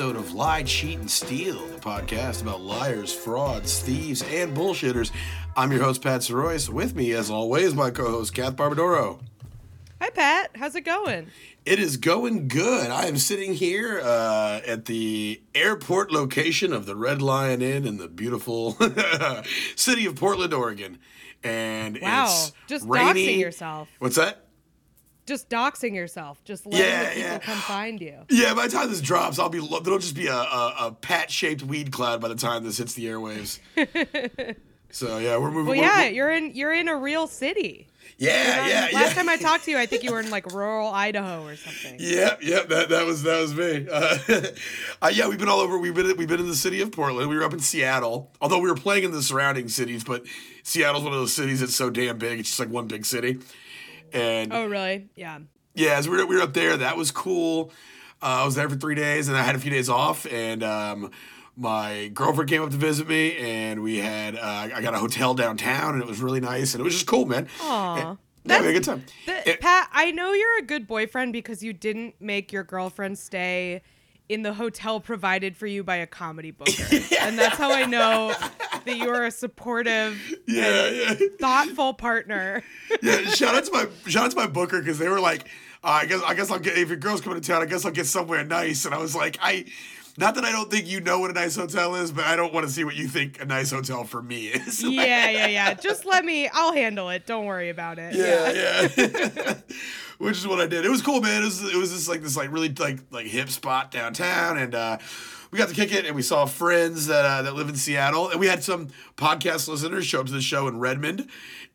welcome to another episode of Lie, Cheat, and Steal, the podcast about liars, frauds, thieves, and bullshitters. I'm your host, Pat Soroyce. With me, as always, my co host, Kath Barbadoro. Hi, Pat. How's it going? It is going good. I am sitting here uh, at the airport location of the Red Lion Inn in the beautiful city of Portland, Oregon. And Wow. it's Just rainy. yourself. What's that? Just doxing yourself. Just letting Yeah, the people yeah. come find you. Yeah, by the time this drops, I'll be there'll just be a, a, a pat shaped weed cloud by the time this hits the airwaves. so yeah, we're moving. Well, we're- yeah, we're- you're in you're in a real city. yeah, yeah, yeah. Last time I talked to you, I think you were in like rural Idaho or something. Yep, yep. That that was that was me. Uh, uh, yeah, we've been all over. We've been we've been in the city of Portland. We were up in Seattle, although we were playing in the surrounding cities. But Seattle's one of those cities that's so damn big. It's just like one big city. And Oh, really? Yeah. yeah, so we were, we were up there. That was cool. Uh, I was there for three days, and I had a few days off. And um, my girlfriend came up to visit me, and we had uh, I got a hotel downtown, and it was really nice, and it was just cool, man. Aw. And- yeah, we a good time. The- It- Pat, I know you're a good boyfriend because you didn't make your girlfriend stay in the hotel provided for you by a comedy booker. And that's how I know that you're a supportive, yeah, yeah. thoughtful partner. yeah, shout out to my shout out to my booker because they were like, uh, I guess I guess I'll get if your girl's coming to town, I guess I'll get somewhere nice. And I was like, I, not that I don't think you know what a nice hotel is, but I don't want to see what you think a nice hotel for me is. yeah, yeah, yeah. Just let me. I'll handle it. Don't worry about it. yeah, yeah. Which is what I did. It was cool, man. It was it was just like this like really like like hip spot downtown, and uh, we got to kick it, and we saw friends that uh, that live in Seattle, and we had some podcast listeners show up to the show in Redmond,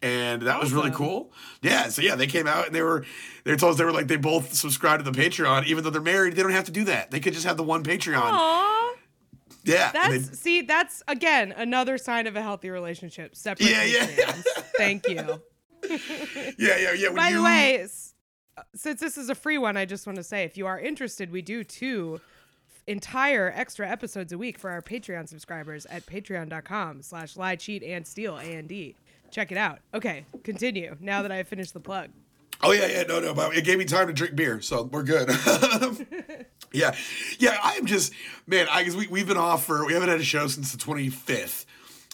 and that was really cool. Yeah, so yeah, they came out and they were they told us they were like they both subscribed to the Patreon, even though they're married, they don't have to do that. They could just have the one Patreon. Aw. Yeah, That's they- see. That's again another sign of a healthy relationship. Separate. Yeah, yeah. Thank you. yeah, yeah, yeah. when By the you- way, s- uh, since this is a free one, I just want to say if you are interested, we do two entire extra episodes a week for our Patreon subscribers at patreon.com slash lie, cheat, and steal, A-N-D. Check it out. Okay, continue now that I've finished the plug. Oh yeah, yeah, no, no, but it gave me time to drink beer, so we're good. yeah, yeah, I am just man. I guess we we've been off for we haven't had a show since the twenty fifth,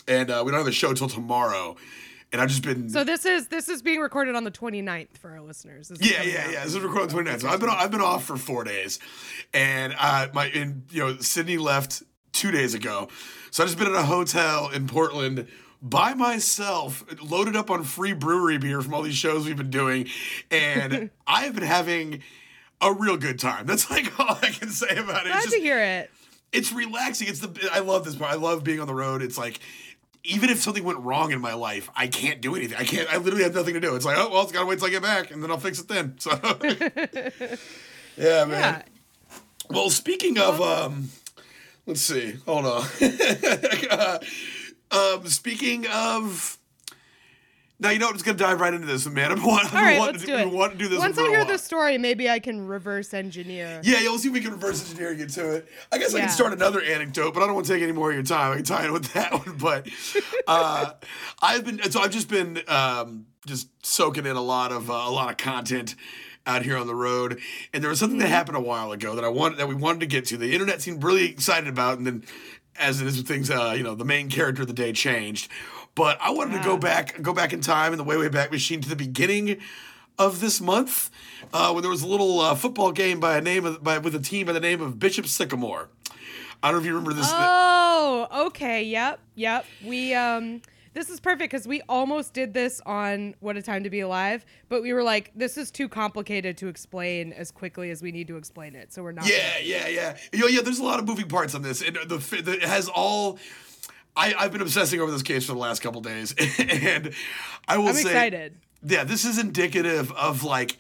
and uh, we don't have a show till tomorrow. And I've just been So this is this is being recorded on the 29th for our listeners. This yeah, yeah, out. yeah. This is recorded on 29th. So I've been I've been off for four days, and uh, my and you know Sydney left two days ago, so I've just been in a hotel in Portland by myself, loaded up on free brewery beer from all these shows we've been doing, and I have been having a real good time. That's like all I can say about it. Glad It's just to hear it. it's relaxing. It's the I love this part. I love being on the road. It's like even if something went wrong in my life, I can't do anything. I can't. I literally have nothing to do. It's like, oh well, it's gotta wait till I get back, and then I'll fix it then. So, yeah, man. Yeah. Well, speaking of, um, let's see. Hold on. Uh, um, speaking of. Now you know I'm just gonna dive right into this, man. Been wanting, All right, wanting let's to, do it. we want to do this Once I hear the story, maybe I can reverse engineer. Yeah, yeah, we'll see if we can reverse engineering into it. I guess I can start another anecdote, but I don't want to take any more of your time. I can tie in with that one. But uh, I've been so I've just been um, just soaking in a lot of uh, a lot of content out here on the road. And there was something that happened a while ago that I wanted that we wanted to get to. The internet seemed really excited about, and then as it is with things, uh, you know, the main character of the day changed. But I wanted to go Yeah. back, go back in time in the way way back machine to the beginning of this month, uh, when there was a little uh, football game by a name of, by, with a team by the name of Bishop Sycamore. I don't know if you remember this. Oh, okay. Yep. Yep. We um this is perfect cuz we almost did this on What a Time to Be Alive, but we were like this is too complicated to explain as quickly as we need to explain it. So we're not yeah, yeah, yeah. Yo, yeah, there's a lot of moving parts on this. And the, the it has all. I, I've been obsessing over this case for the last couple days, and I will I'm say, excited. yeah, this is indicative of like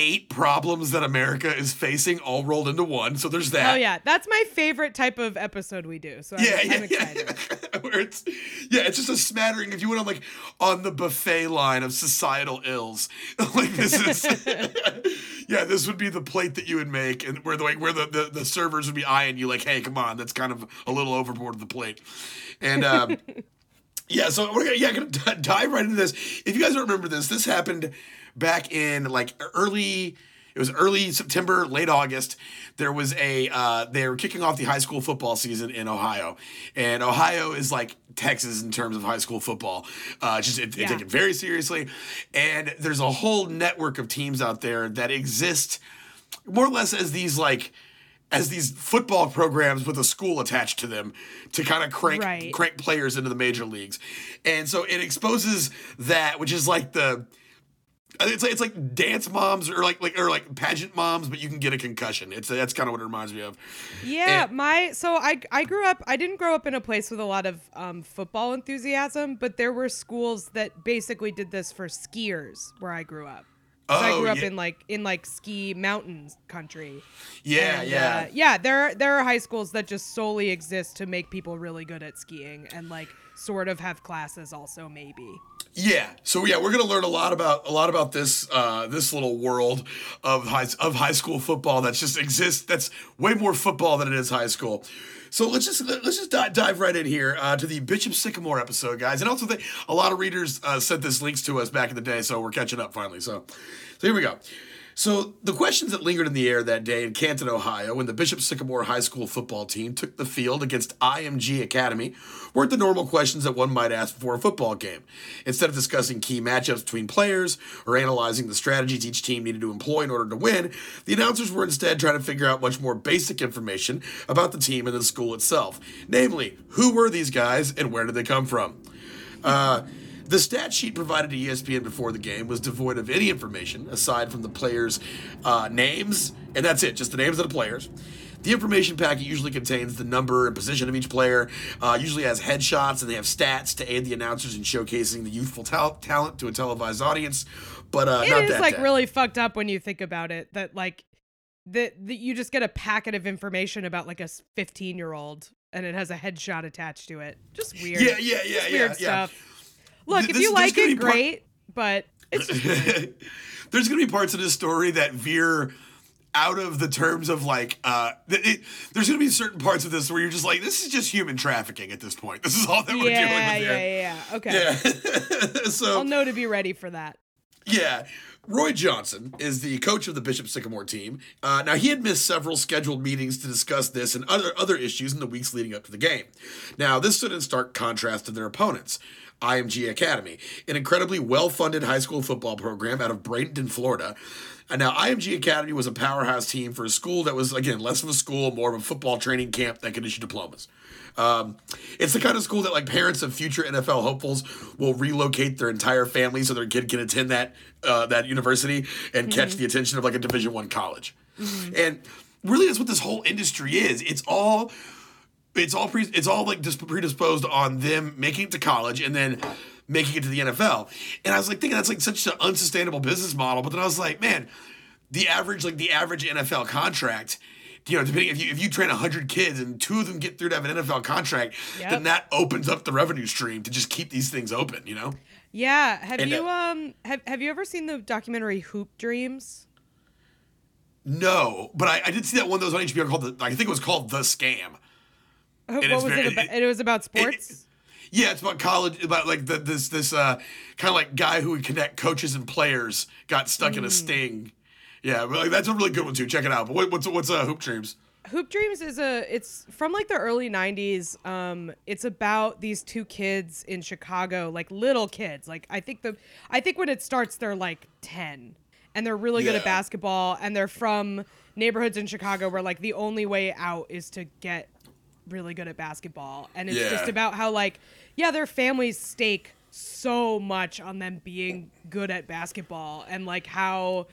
eight problems that America is facing all rolled into one. So there's that. Oh yeah, that's my favorite type of episode we do. So I'm, Yeah, yeah, I'm excited. yeah. Where it's yeah, it's just a smattering. If you went on like on the buffet line of societal ills, like this is yeah, this would be the plate that you would make, and where the like where the, the the servers would be eyeing you like, hey, come on, that's kind of a little overboard of the plate, and um, yeah, so we're gonna yeah gonna d- dive right into this. If you guys don't remember this, this happened back in like early it was early September, late August. There was a uh, they were kicking off the high school football season in Ohio, and Ohio is like Texas in terms of high school football. Uh, just it, Yeah. they take it very seriously, and there's a whole network of teams out there that exist more or less as these like as these football programs with a school attached to them to kind of crank Right. crank players into the major leagues. And so it exposes that which is like the it's like, it's like dance moms or like like or like pageant moms, but you can get a concussion. It's that's kind of what it reminds me of. Yeah, And- my so I I grew up I didn't grow up in a place with a lot of um, football enthusiasm, but there were schools that basically did this for skiers where I grew up. 'Cause I Oh, grew up yeah. in like in like ski mountains country. Yeah, And, yeah. uh, yeah. There there are high schools that just solely exist to make people really good at skiing and like sort of have classes also maybe. Yeah. So yeah, we're gonna learn a lot about a lot about this uh, this little world of high of high school football that just exists. That's way more football than it is high school. So let's just let's just dive, right in here uh, to the Bishop Sycamore episode, guys. And also, they, a lot of readers uh, sent this links to us back in the day, so we're catching up finally. So, so here we go. So the questions that lingered in the air that day in Canton, Ohio, when the Bishop Sycamore High School football team took the field against IMG Academy, weren't the normal questions that one might ask before a football game. Instead of discussing key matchups between players or analyzing the strategies each team needed to employ in order to win, the announcers were instead trying to figure out much more basic information about the team and the school itself. Namely, who were these guys and where did they come from? Uh, the stat sheet provided to ESPN before the game was devoid of any information aside from the players' uh, names, and that's it, just the names of the players. The information packet usually contains the number and position of each player, uh, usually has headshots, and they have stats to aid the announcers in showcasing the youthful tal- talent to a televised audience. But uh, It not is like depth. really fucked up when you think about it that like that you just get a packet of information about like a 15 year old and it has a headshot attached to it. Just weird. Yeah, yeah, yeah, yeah, weird yeah. stuff. Look, if this- you like it, part- great, but it's just there's going to be parts of this story that veer out of the terms of like uh it, there's going to be certain parts of this where you're just like this is just human trafficking at this point this is all that we're yeah, dealing yeah, with yeah, here yeah. Okay. yeah so I'll know to be ready for that. yeah. Roy Johnson is the coach of the Bishop Sycamore team. Uh, now, he had missed several scheduled meetings to discuss this and other, other issues in the weeks leading up to the game. Now, this stood in stark contrast to their opponents, IMG Academy, an incredibly well funded high school football program out of Bradenton, Florida. And now, IMG Academy was a powerhouse team for a school that was, again, less of a school, more of a football training camp that could issue diplomas. Um, it's the kind of school that like parents of future NFL hopefuls will relocate their entire family so their kid can attend that uh, that university and catch the attention of like a Division One college. And really, that's what this whole industry is. It's all it's all pre- it's all like dis- predisposed on them making it to college and then making it to the NFL. And I was like thinking that's like such an unsustainable business model. But then I was like, man, the average like the average NFL contract. You know, depending if you if you train hundred kids and two of them get through to have an NFL contract, Yep. then that opens up the revenue stream to just keep these things open. You know? Yeah. Have And, you uh, um have have you ever seen the documentary Hoop Dreams? No, but I, I did see that one that was on HBO called the I think it was called The Scam. What was very- it about? it- It, was about sports. Yeah, it's about college, about like the, this this uh, kind of like guy who would connect coaches and players got stuck Mm. in a sting. Yeah, but like, that's a really good one too. Check it out. But what, what's what's uh, Hoop Dreams? Hoop Dreams is a it's from like the early 90s. Um it's about these two kids in Chicago, like little kids. Like I think the I think when it starts they're like 10 and they're really good at basketball and they're from neighborhoods in Chicago where like the only way out is to get really good at basketball. And it's Yeah. just about how like yeah, their families stake so much on them being good at basketball and like how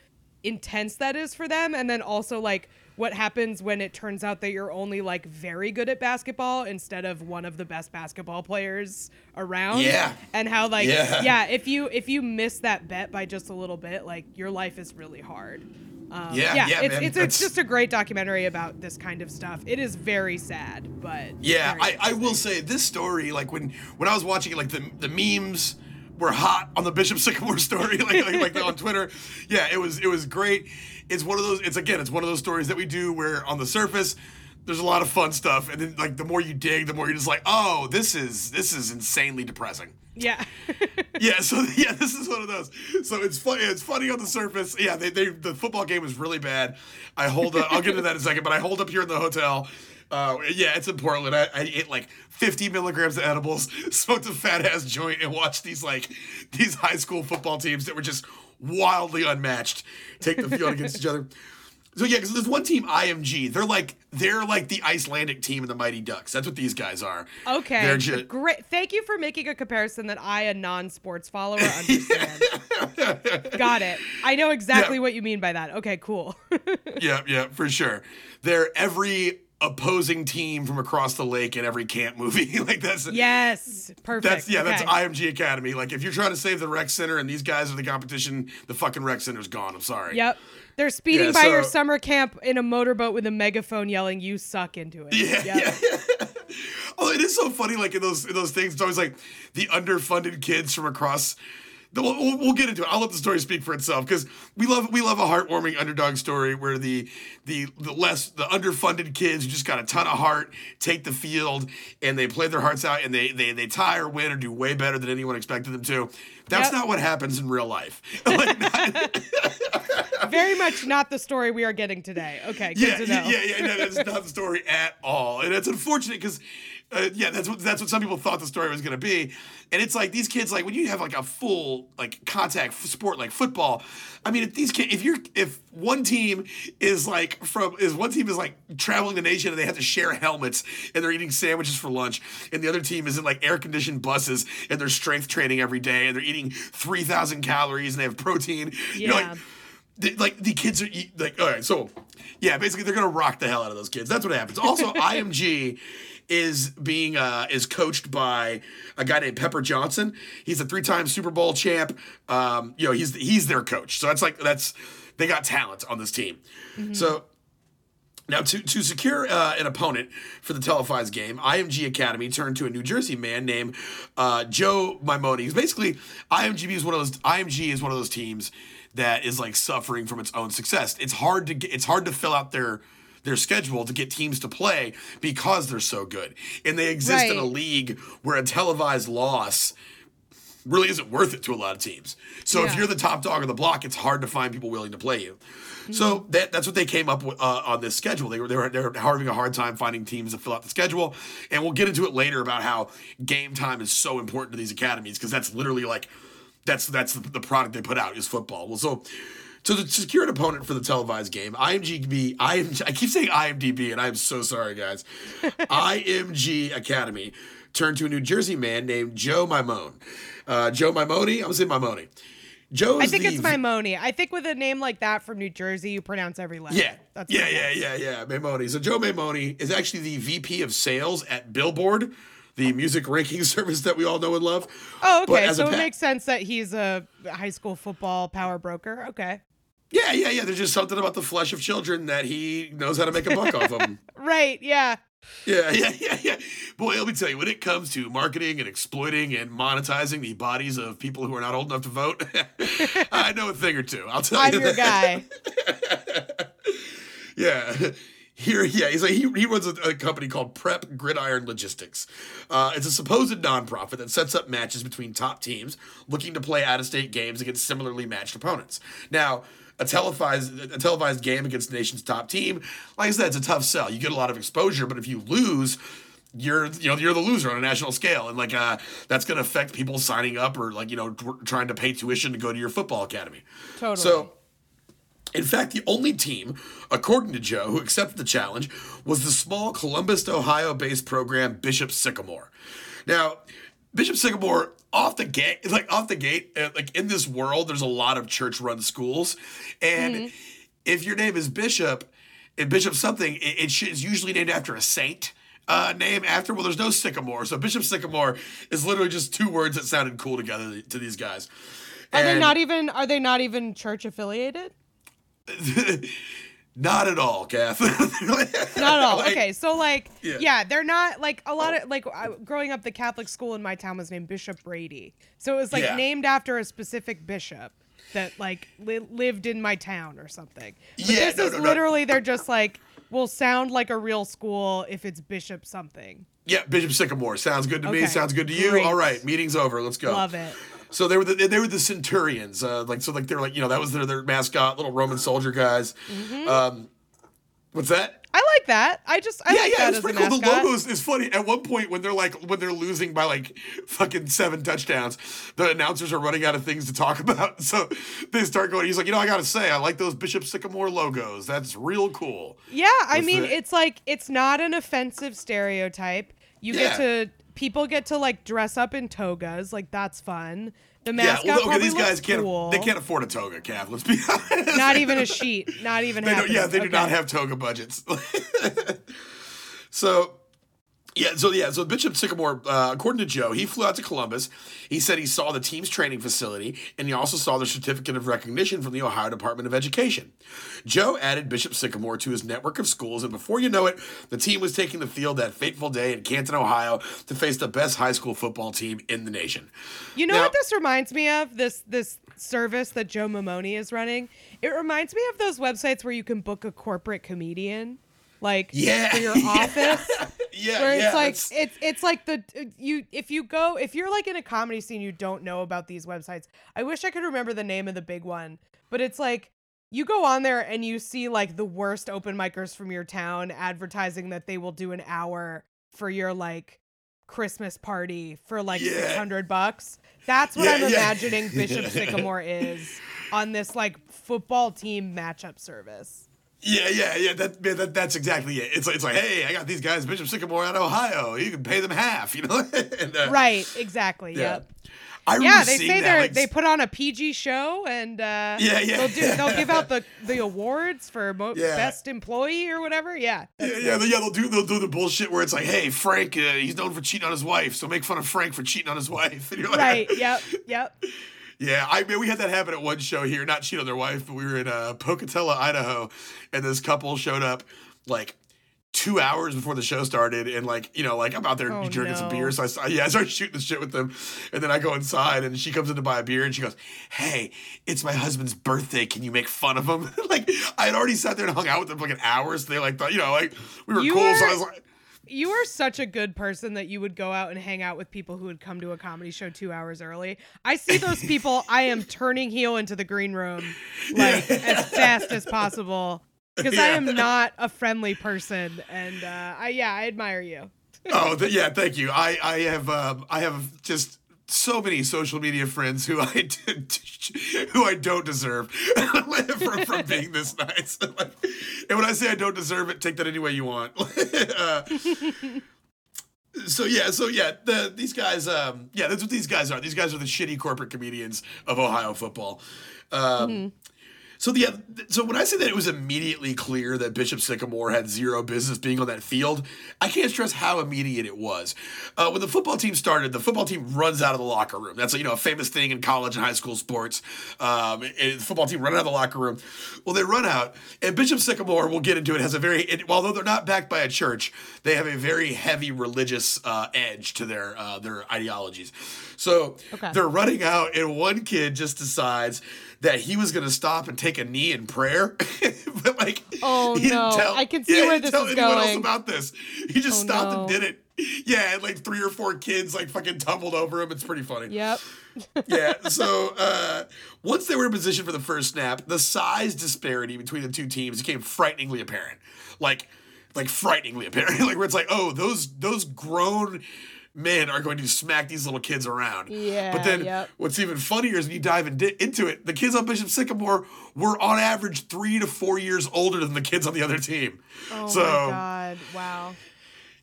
intense that is for them and then also like what happens when it turns out that you're only like very good at basketball instead of one of the best basketball players around Yeah. and how like Yeah. yeah, if you if you miss that bet by just a little bit like your life is really hard um, Yeah, yeah, it's, man, it's, it's just a great documentary about this kind of stuff it is very sad but Yeah, I, I will say this story, like when when I was watching it, like the the memes were hot on the Bishop Sycamore story, like like, like on Twitter. Yeah, it was it was great. It's one of those. It's again, it's one of those stories that we do where on the surface. There's a lot of fun stuff, and then like the more you dig, the more you're just like, oh, this is this is insanely depressing. yeah yeah, so yeah, this is one of those. So it's funny. It's funny on the surface. Yeah, they, they the football game was really bad. I hold. Up, I'll get into that in a second, but I hold up here in the hotel. Uh, yeah, it's in Portland. I, I ate like 50 milligrams of edibles, smoked a fat ass joint, and watched these like these high school football teams that were just wildly unmatched take the field against each other. So yeah, because there's one team, IMG. They're like they're like the Icelandic team in the Mighty Ducks. That's what these guys are. Okay. They're just Great. Thank you for making a comparison that I, a non-sports follower, understand. Got it. I know exactly Yeah. what you mean by that. Okay, cool. yeah, yeah, for sure. They're every opposing team from across the lake in every camp movie. like that's yes. Perfect. That's yeah, that's IMG Academy. Like if you're trying to save the rec center and these guys are the competition, the fucking rec center's gone. I'm sorry. Yep. They're speeding Yeah, by your summer camp in a motorboat with a megaphone yelling, "You suck" into it. Yeah, Yep. yeah. oh, it is so funny. Like in those in those things, it's always like the underfunded kids from across. We'll, we'll, we'll get into it. I'll let the story speak for itself because we love we love a heartwarming underdog story where the the the less the underfunded kids who just got a ton of heart take the field and they play their hearts out and they they they tie or win or do way better than anyone expected them to. That's Yep. not what happens in real life. Like, not- Very much not the story we are getting today. Okay, good yeah, to know. yeah, yeah, no, that's not the story at all, and it's unfortunate because, uh, yeah, that's what that's what some people thought the story was going to be, and it's like these kids, like when you have like a full like contact f- sport like football, I mean, if these kids, if you're if one team is like from is one team is like traveling the nation and they have to share helmets and they're eating sandwiches for lunch, and the other team is in like air conditioned buses and they're strength training every day and they're eating three thousand calories and they have protein, you know, like the, like the kids are like all right so yeah basically they're gonna rock the hell out of those kids. That's what happens. Also img is being uh is coached by a guy named pepper johnson he's a three-time super bowl champ um you know he's he's their coach so that's like that's they got talent on this team so now, to, to secure uh, an opponent for the televised game, IMG Academy turned to a New Jersey man named uh, Joe Maimone. He's basically IMG is one of those. IMG is one of those teams that is like suffering from its own success. It's hard to get. It's hard to fill out their their schedule to get teams to play because they're so good, and they exist in a league where a televised loss really isn't worth it to a lot of teams. So if you're the top dog of the block, it's hard to find people willing to play you. So that, that's what they came up with uh, on this schedule. They were, they were they were having a hard time finding teams to fill out the schedule, and we'll get into it later about how game time is so important to these academies because that's literally like that's that's the, the product they put out is football. Well, so so to secure an opponent for the televised game, IMGB, IMG, I keep saying IMDb, and I'm so sorry, guys. IMG Academy turned to a New Jersey man named Joe Maimone. Uh, Joe Maimone, I'm gonna say Maimone. Joe I think the it's Maimone. I think with a name like that from New Jersey, you pronounce every letter. Yeah. That's yeah, yeah, yeah, yeah. Maimone. So Joe Maimone is actually the VP of sales at Billboard, the music ranking service that we all know and love. Oh, okay. So it pa- makes sense that he's a high school football power broker. Okay. Yeah, yeah, yeah. There's just something about the flesh of children that he knows how to make a buck off of them. Right. Yeah. Yeah, yeah, yeah, yeah. Boy, let me tell you, when it comes to marketing and exploiting and monetizing the bodies of people who are not old enough to vote, I know a thing or two. I'll tell I'm you your that. guy. Yeah. Here, yeah, he's like he, he runs a, a company called Prep Gridiron Logistics. Uh, it's a supposed nonprofit that sets up matches between top teams looking to play out-of-state games against similarly matched opponents. Now, a televised a televised game against the nation's top team, like I said, it's a tough sell. You get a lot of exposure, but if you lose, you're you know you're the loser on a national scale, and like uh, that's going to affect people signing up or like you know tr- trying to pay tuition to go to your football academy. Totally. So. In fact, the only team, according to Joe, who accepted the challenge was the small Columbus, Ohio based program Bishop Sycamore. Now, Bishop Sycamore, off the gate, like off the gate, uh, like in this world, there's a lot of church run schools. And if your name is Bishop, and Bishop something, it, it it's usually named after a saint. Uh, name after well, there's no Sycamore, so Bishop Sycamore is literally just two words that sounded cool together to these guys. Are they not even? Are they not even church affiliated? Not at all, Kath. Not at all. Like, okay, so like, Yeah. yeah. they're not like a lot oh. of like I, growing up. The Catholic school in my town was named Bishop Brady, so it was like Yeah. named after a specific bishop that like li- lived in my town or something. But Yeah, this no, is no, no. literally they're just like will sound like a real school if it's Bishop something. Yeah, Bishop Sycamore. Sounds good to me. Sounds good to you. great. All right, meeting's over. Let's go. Love it. So they were the, they were the Centurions, uh, like so like they were like you know that was their their mascot, little Roman soldier guys. Mm-hmm. Um, what's that? I like that. I just I yeah, like yeah, that it's pretty cool. The mascot. logo is, is funny. At one point, when they're like when they're losing by like fucking seven touchdowns, the announcers are running out of things to talk about. So they start going. He's like, you know, I gotta say, I like those Bishop Sycamore logos. That's real cool. Yeah, I mean, the- it's like it's not an offensive stereotype. You get to people get to like dress up in togas, like that's fun. The Yeah, mascot well, okay, these guys can't cool. they can't afford a toga, Kath. Let's be honest. Not even a sheet. Not even. They yeah, they do not have toga budgets. so, yeah, so yeah, so Bishop Sycamore, uh, according to Joe, he flew out to Columbus. He said he saw the team's training facility, and he also saw the certificate of recognition from the Ohio Department of Education. Joe added Bishop Sycamore to his network of schools, and before you know it, the team was taking the field that fateful day in Canton, Ohio, to face the best high school football team in the nation. You know Now- what this reminds me of? This this service that Joe Maimone is running. It reminds me of those websites where you can book a corporate comedian, like Yeah, for your office. Yeah, where yeah, it's like that's- it's it's like the you if you go if you're like in a comedy scene you don't know about these websites. I wish I could remember the name of the big one, but it's like you go on there and you see like the worst open micers from your town advertising that they will do an hour for your like Christmas party for like Yeah. 600 bucks. That's what Yeah, I'm yeah. imagining Bishop Sycamore is on this like football team matchup service. Yeah, yeah, yeah. That, man, that that's exactly it. It's like it's like, hey, I got these guys, Bishop Sycamore out of Ohio. You can pay them half, you know. and, uh, Right, exactly. Yeah. Yep. I Yeah, they say they like, they put on a PG show and uh, Yeah, yeah, they'll do yeah. they'll give out the the awards for mo- Yeah. best employee or whatever. Yeah, Yeah, yeah, they- yeah, they'll do they'll do the bullshit where it's like, hey, Frank, uh, he's known for cheating on his wife, so make fun of Frank for cheating on his wife. And you're like, right. Yep. Yep. Yeah, I mean, we had that happen at one show here. Not cheat on their wife, but we were in uh, Pocatello, Idaho, and this couple showed up like two hours before the show started, and like you know, like I'm out there Oh, drinking some beer, so I yeah, I started shooting the shit with them, and then I go inside, and she comes in to buy a beer, and she goes, "Hey, it's my husband's birthday. Can you make fun of him?" like I had already sat there and hung out with them for like an hour, so they like thought, you know, like we were You cool. So I was like. You are such a good person that you would go out and hang out with people who would come to a comedy show two hours early. I see those people. I am turning heel into the green room like as fast as possible because I am not a friendly person. And uh, I yeah, I admire you. oh th- yeah thank you i i have um i have just so many social media friends who i who i don't deserve from, being this nice. And when i say i don't deserve it take that any way you want. Uh, so yeah so yeah the, these guys um yeah that's what these guys are. These guys are the shitty corporate comedians of ohio football. Um so the so when I say that it was immediately clear that Bishop Sycamore had zero business being on that field, I can't stress how immediate it was. Uh, when the football team started, the football team runs out of the locker room. That's a, you know a famous thing in college and high school sports. Um, and the football team run out of the locker room. Well, they run out, and Bishop Sycamore, we'll get into it, has a very it, although they're not backed by a church, they have a very heavy religious uh, edge to their uh, their ideologies. So Okay. they're running out, and one kid just decides that he was going to stop and take a knee in prayer. but like, Oh, he didn't no. tell, I can see yeah, he where didn't this tell is anyone else about this. He just Oh, stopped no. and did it. Yeah, and like three or four kids like fucking tumbled over him. It's pretty funny. Yep. yeah. So uh, once they were in position for the first snap, the size disparity between the two teams became frighteningly apparent. Like, like frighteningly apparent. like where it's like, oh, those those grown men are going to smack these little kids around. Yeah, But then yep. what's even funnier is when you dive in, into it, the kids on Bishop Sycamore were on average three to four years older than the kids on the other team. Oh so my god! Wow.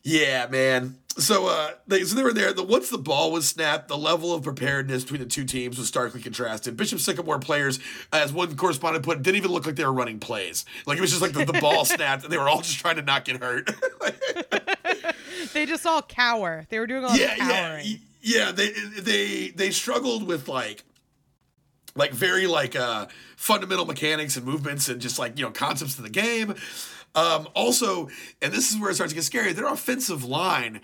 Yeah, man. So uh they so they were there. The once the ball was snapped, the level of preparedness between the two teams was starkly contrasted. Bishop Sycamore players, as one correspondent put, it, didn't even look like they were running plays. Like it was just like the, the ball snapped and they were all just trying to not get hurt. They just all cower. They were doing a lot yeah, of yeah, yeah. They they they struggled with like like very like uh fundamental mechanics and movements and just like you know concepts of the game. Um, also, and this is where it starts to get scary. Their offensive line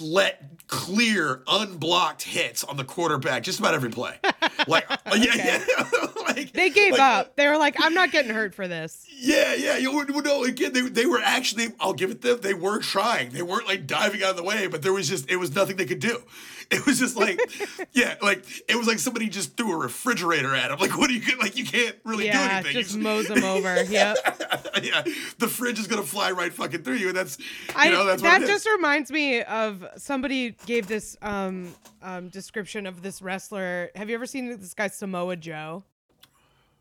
let clear unblocked hits on the quarterback just about every play. Like yeah, yeah. like, They gave like, up. They were like, I'm not getting hurt for this. Yeah, yeah. You know, no, again, they, they were actually, I'll give it them, they were trying. They weren't like diving out of the way, but there was just, it was nothing they could do. It was just like, yeah, like, it was like somebody just threw a refrigerator at him. Like, what do you, like, you can't really do anything. Yeah, just You mows them over. Yep. yeah, the fridge is going to fly right fucking through you. And that's, you I, know, that's that what it is. just reminds me of somebody gave this um, um, description of this wrestler. Have you ever seen this guy Samoa Joe?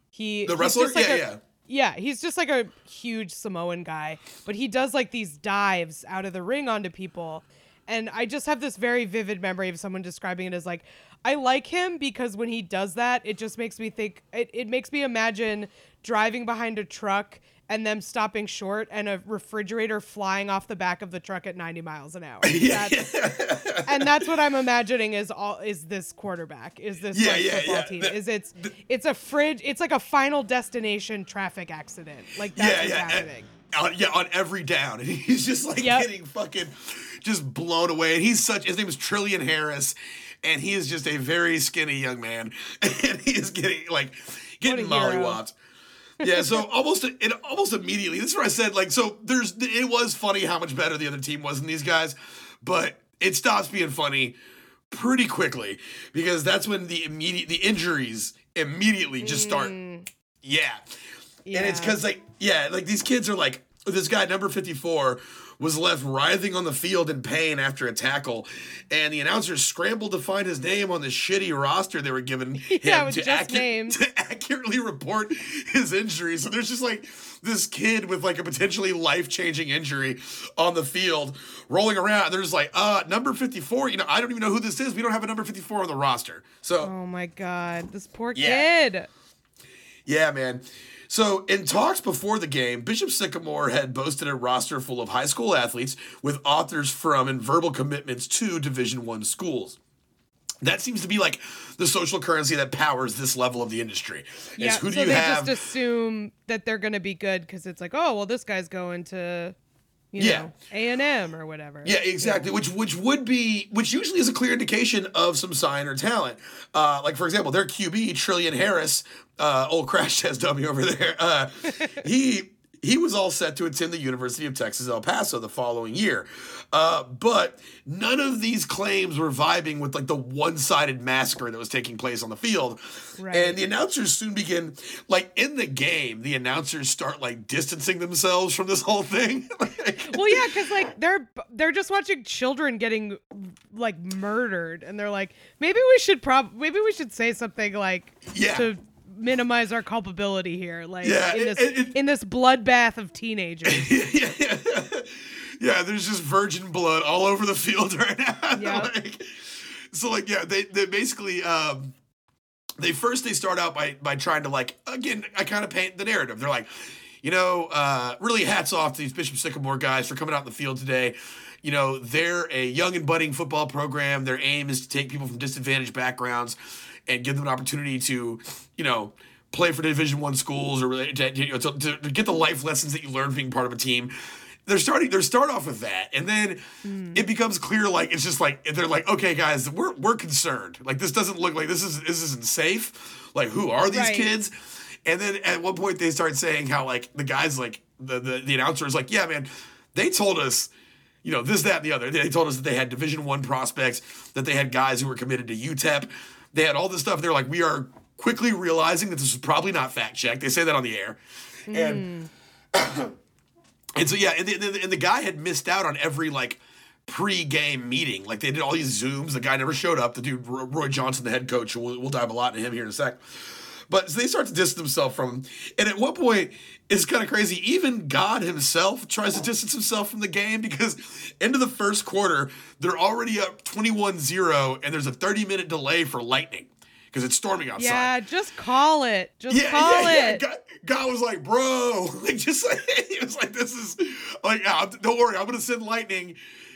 He The wrestler? like Yeah, a- yeah. Yeah, he's just like a huge Samoan guy, but he does like these dives out of the ring onto people. And I just have this very vivid memory of someone describing it as like, I like him because when he does that, it just makes me think, it, it makes me imagine driving behind a truck and them stopping short and a refrigerator flying off the back of the truck at 90 miles an hour. That's, and that's what I'm imagining is all is this quarterback is this Yeah, like, yeah, football yeah. team The- is it's it's a fridge it's like a final destination traffic accident like that's yeah, yeah, happening. on, yeah, on every down, and he's just like Yep. getting fucking just blown away. And he's such. His name is Trillian Harris, and he is just a very skinny young man, and he is getting like getting mollywopped. yeah, so almost it almost immediately. This is where I said like so. There's it was funny how much better the other team was than these guys, but it stops being funny pretty quickly because that's when the immediate the injuries immediately just start. Yeah. And it's because like yeah, like these kids are like this guy number fifty four was left writhing on the field in pain after a tackle, and the announcers scrambled to find his name on the shitty roster they were given him Yeah, to, accu- to accurately report his injury. So there's just like this kid with like a potentially life changing injury on the field rolling around. They're just like, uh, number fifty four. You know, I don't even know who this is. We don't have a number fifty four on the roster. So Oh my god, this poor Yeah. kid. Yeah, man. So, in talks before the game, Bishop Sycamore had boasted a roster full of high school athletes with authors from and verbal commitments to Division One schools. That seems to be like the social currency that powers this level of the industry. Yeah, who do so you they have? just assume that they're gonna be good because it's like, oh well, this guy's going to, you Yeah. A and M or whatever. Yeah, exactly. Which which would be which usually is a clear indication of some sign or talent. Uh, like for example, their QB Trillian Harris, uh, old crash test dummy over there. Uh, he he was all set to attend the University of Texas El Paso the following year, uh, but none of these claims were vibing with like the one-sided massacre that was taking place on the field. Right. And the announcers soon begin like in the game. The announcers start like distancing themselves from this whole thing. Well, yeah, because like they're they're just watching children getting like murdered, and they're like, maybe we should prob maybe we should say something like Yeah. to minimize our culpability here, like Yeah, in this it- it- in this bloodbath of teenagers. yeah, yeah. yeah, there's just virgin blood all over the field right now. Yep. Like, so like yeah, they they basically um they first they start out by by trying to like again I kind of paint the narrative. They're like, you know, uh really hats off to these Bishop Sycamore guys for coming out in the field today. You know, they're a young and budding football program. Their aim is to take people from disadvantaged backgrounds and give them an opportunity to, you know, play for Division One schools or to, you know, to, to, to get the life lessons that you learn being part of a team. They're starting. They're start off with that, and then hmm. it becomes clear. Like it's just like they're like, okay, guys, we're we're concerned. Like this doesn't look like this is this isn't safe. Like who are these Right. kids? And then at one point they start saying how like the guys like the the, the announcer is like, yeah, man, they told us you know, this, that, and the other. They told us that they had Division One prospects, that they had guys who were committed to UTEP. They had all this stuff. They're like, we are quickly realizing that this is probably not fact checked. They say that on the air, and and so yeah, and the, the, and the guy had missed out on every like pre-game meeting. Like they did all these zooms. The guy never showed up. The dude Roy Johnson, the head coach. We'll, we'll dive a lot into him here in a sec. But so they start to distance themselves from him. And at one point, it's kind of crazy. Even God himself tries to distance himself from the game because into the first quarter, they're already up 21-0 and there's a 30-minute delay for lightning because it's storming outside. yeah, just call it. Just Yeah, call yeah, yeah. it. God, God was like, bro, like just like he was like, this is like, yeah, don't worry, I'm gonna send lightning.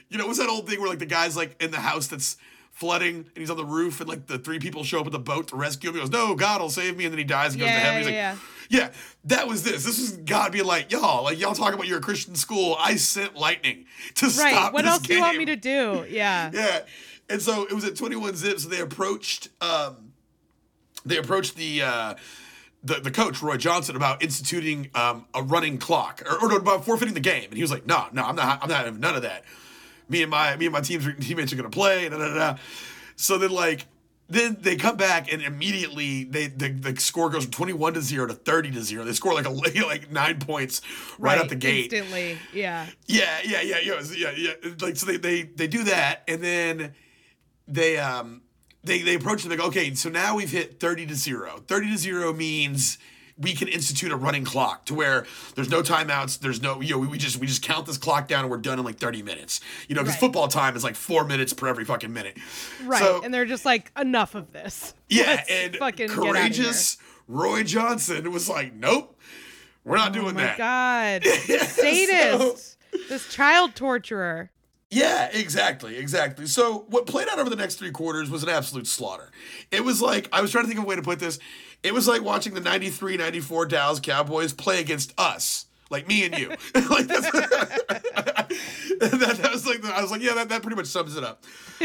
You know, what's that old thing where like the guy's like in the house that's flooding and he's on the roof and like the three people show up with the boat to rescue him. He goes, "No, God will save me," and then he dies and goes to heaven. He's yeah, like, "Yeah, that was this. This was God being like, y'all, like y'all talking about your Christian school. I sent lightning to Right. stop What else do you want me to do? Yeah. Yeah. And so it was at 21 zip. So they approached um they approached the uh the, the coach Roy Johnson about instituting um, a running clock or, or about forfeiting the game, and he was like, "No, no, I'm not. I'm not having none of that. Me and my me and my teams teammates are gonna play." Da, da, da. So then like then they come back and immediately they the, the score goes from 21 to 0 to 30 to 0 they score like a like nine points right, out the gate Instantly. Yeah. yeah, yeah, yeah, yeah, yeah, yeah. Like so, they they they do that, and then they um they they approach them. They go, okay, so now we've hit thirty to zero. Thirty to zero means we can institute a running clock to where there's no timeouts. There's no you know we, we just we just count this clock down and we're done in like thirty minutes. You know, because Right. football time is like four minutes per every fucking minute. Right. So, and they're just like, enough of this. yeah, Let's and fucking courageous Roy Johnson was like, nope, we're not Oh doing my that. god. Sadist. this child torturer. Yeah, exactly, exactly. So what played out over the next three quarters was an absolute slaughter. It was like I was trying to think of a way to put this. It was like watching the 93-94 Dallas Cowboys play against us. Like me and you. like that's that, that was like the, I was like, yeah, that, that pretty much sums it up.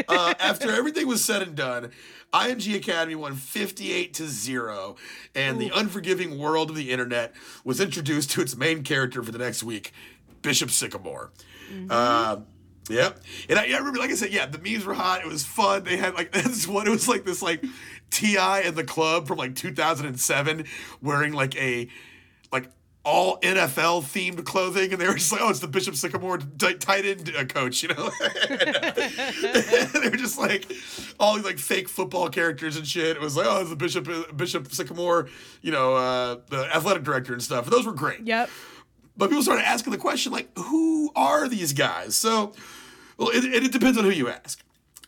Uh, after everything was said and done, IMG Academy won 58 to 0, and the unforgiving world of the internet was introduced to its main character for the next week, Bishop Sycamore. Uh, Yep. And I, yeah, I remember, like I said, yeah, the memes were hot. It was fun. They had like this one. It was like this like T.I. in the club from like 2007, wearing like a like all NFL themed clothing, and they were just like, oh, it's the Bishop Sycamore t- tight end uh, coach, you know. they were just like all these like fake football characters and shit. It was like, oh, it's the Bishop Bishop Sycamore, you know, uh, the athletic director and stuff. Those were great. Yep. But people started asking the question, like, who are these guys? So, well, it, it, depends on who you ask.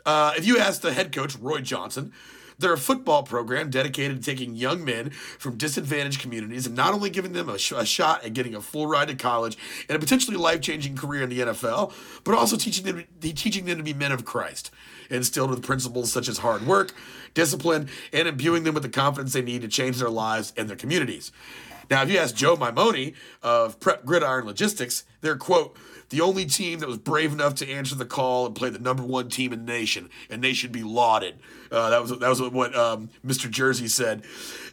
Uh, if you ask the head coach, Roy Johnson, they're a football program dedicated to taking young men from disadvantaged communities and not only giving them a, sh- a shot at getting a full ride to college and a potentially life changing career in the NFL, but also teaching them, teaching them to be men of Christ, instilled with principles such as hard work, discipline, and imbuing them with the confidence they need to change their lives and their communities. Now, if you ask Joe Maimone of Prep Gridiron Logistics, they're, quote, the only team that was brave enough to answer the call and play the number one team in the nation, and they should be lauded. Uh, that was that was what um, Mr. Jersey said.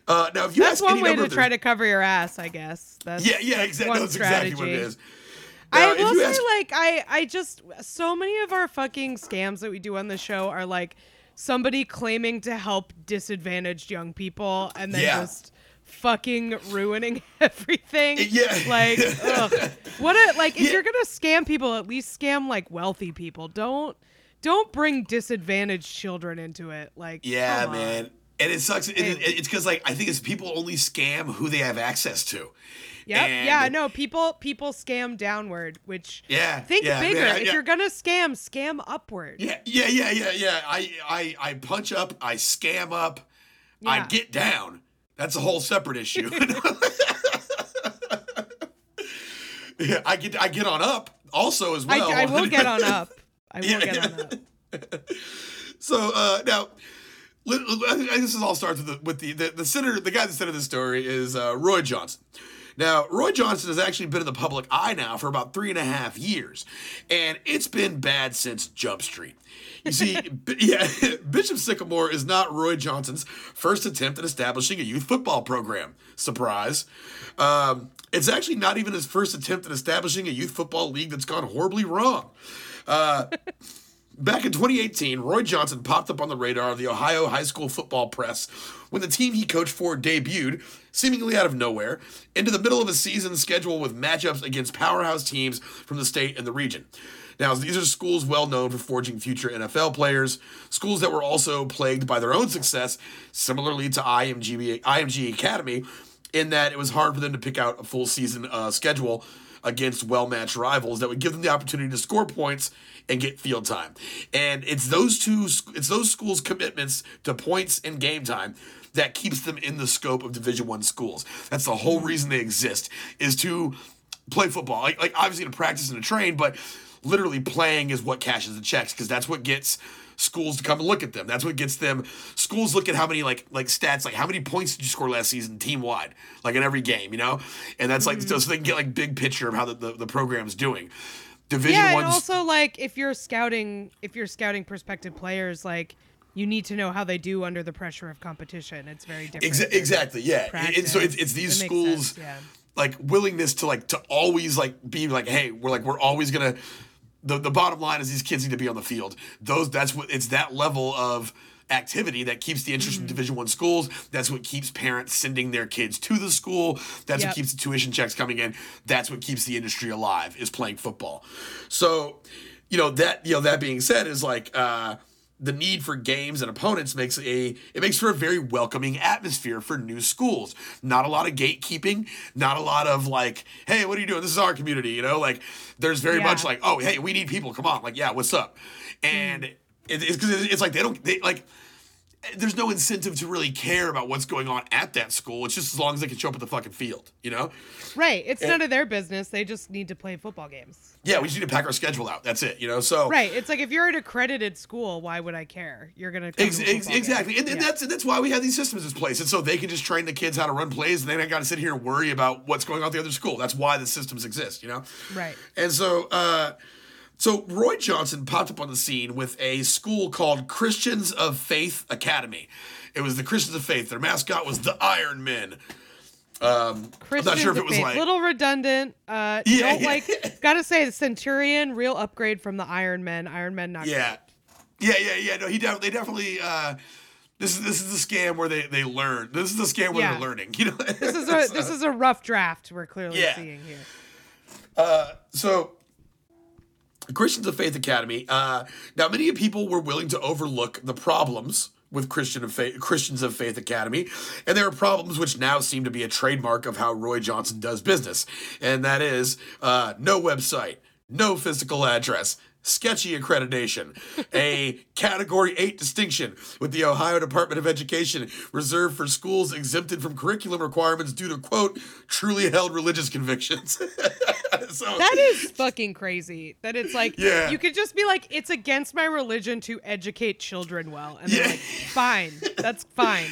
Uh, now, if you That's one way to try to cover your ass, I guess. That's yeah, yeah, exactly. That's exactly what it is. Now, I will say, ask- like, I, I just so many of our fucking scams that we do on the show are like somebody claiming to help disadvantaged young people and then Yeah. just fucking ruining everything. Yeah. Like, ugh. What a like if Yeah. you're gonna scam people, at least scam like wealthy people. Don't don't bring disadvantaged children into it. Like, Yeah, on. man. And it sucks. It, it- it's because like I think it's people only scam who they have access to. Yep. And- yeah. No. People. People scam downward. Which. Yeah, Think yeah, bigger. man, I- if yeah. you're gonna scam, scam upward. Yeah, yeah, yeah, yeah, yeah. I, I, I punch up. I scam up. I get down. That's a whole separate issue. yeah, I get, I get on up also as well. I, I will get on up. I will Yeah, get on up. So uh, now, li- li- I think this is all starts with the with the the, the center. The guy that centered the story is uh, Roy Johnson. Now, Roy Johnson has actually been in the public eye now for about three and a half years, and it's been bad since Jump Street. You see, B- yeah, Bishop Sycamore is not Roy Johnson's first attempt at establishing a youth football program. Surprise. Um, it's actually not even his first attempt at establishing a youth football league that's gone horribly wrong. Back in 2018, Roy Johnson popped up on the radar of the Ohio high school football press when the team he coached for debuted, seemingly out of nowhere, into the middle of a season schedule with matchups against powerhouse teams from the state and the region. Now, these are schools well known for forging future NFL players, schools that were also plagued by their own success, similarly to IMG, IMG Academy, in that it was hard for them to pick out a full season uh, schedule against well-matched rivals that would give them the opportunity to score points and get field time. And it's those two it's those schools' commitments to points and game time that keeps them in the scope of Division 1 schools. That's the whole reason they exist is to play football. Like, like obviously to practice and to train, but literally playing is what cashes the checks because that's what gets schools to come and look at them. That's what gets them. Schools look at how many like like stats, like how many points did you score last season team wide, like in every game, you know, and that's like so, mm-hmm. so they can get like big picture of how the the, the program's doing. Division yeah, one. and also like if you're scouting, if you're scouting prospective players, like you need to know how they do under the pressure of competition. It's very different. Exa- exactly. Yeah. And so it's, it's these It schools yeah. like willingness to like to always like be like, hey, we're like we're always gonna. The the bottom line is these kids need to be on the field. Those that's what it's that level of activity that keeps the interest Mm-hmm. in division one schools that's what keeps parents sending their kids to the school that's Yep. what keeps the tuition checks coming in that's what keeps the industry alive is playing football so you know that you know that being said is like uh the need for games and opponents makes a it makes for a very welcoming atmosphere for new schools. Not a lot of gatekeeping, not a lot of like, hey, what are you doing? This is our community, you know. Like, there's very Yeah. much like, oh, hey, we need people. Come on, like, yeah, what's up? And hmm. it, it's because it's like they don't they like. There's no incentive to really care about what's going on at that school. It's just as long as they can show up at the fucking field, you know. Right. It's none of their business. They just need to play football games. Yeah, we just need to pack our schedule out. That's it, you know. So Right. It's like if you're an accredited school, why would I care? You're gonna Ex- to ex- football game. exactly, and, and Yeah. that's that's why we have these systems in place, and so they can just train the kids how to run plays, and they don't got to sit here and worry about what's going on at the other school. That's why the systems exist, you know. Right. And so, uh, so Roy Johnson popped up on the scene with a school called Christians of Faith Academy. It was the Christians of Faith. Their mascot was the Iron Men. Um, I'm not sure if it was Faith. like little redundant. Uh, Yeah, don't yeah. like. Gotta say, the Centurion, real upgrade from the Iron Men. Iron Men, not Yeah, yeah, yeah, yeah. No, he def- they definitely. Uh, this is this is the scam where they they learn. This is the scam where Yeah. they're learning. You know, This is a this is a rough draft we're clearly Yeah. seeing here. Uh, so. Christians of Faith Academy. Uh, now, many people were willing to overlook the problems with Christian of Faith, Christians of Faith Academy, and there are problems which now seem to be a trademark of how Roy Johnson does business, and that is uh, no website, no physical address, sketchy accreditation, a Category 8 distinction with the Ohio Department of Education reserved for schools exempted from curriculum requirements due to, quote, truly held religious convictions. so, That is fucking crazy. That it's like Yeah. you could just be like, it's against my religion to educate children well, and they're Yeah. like, fine, that's fine.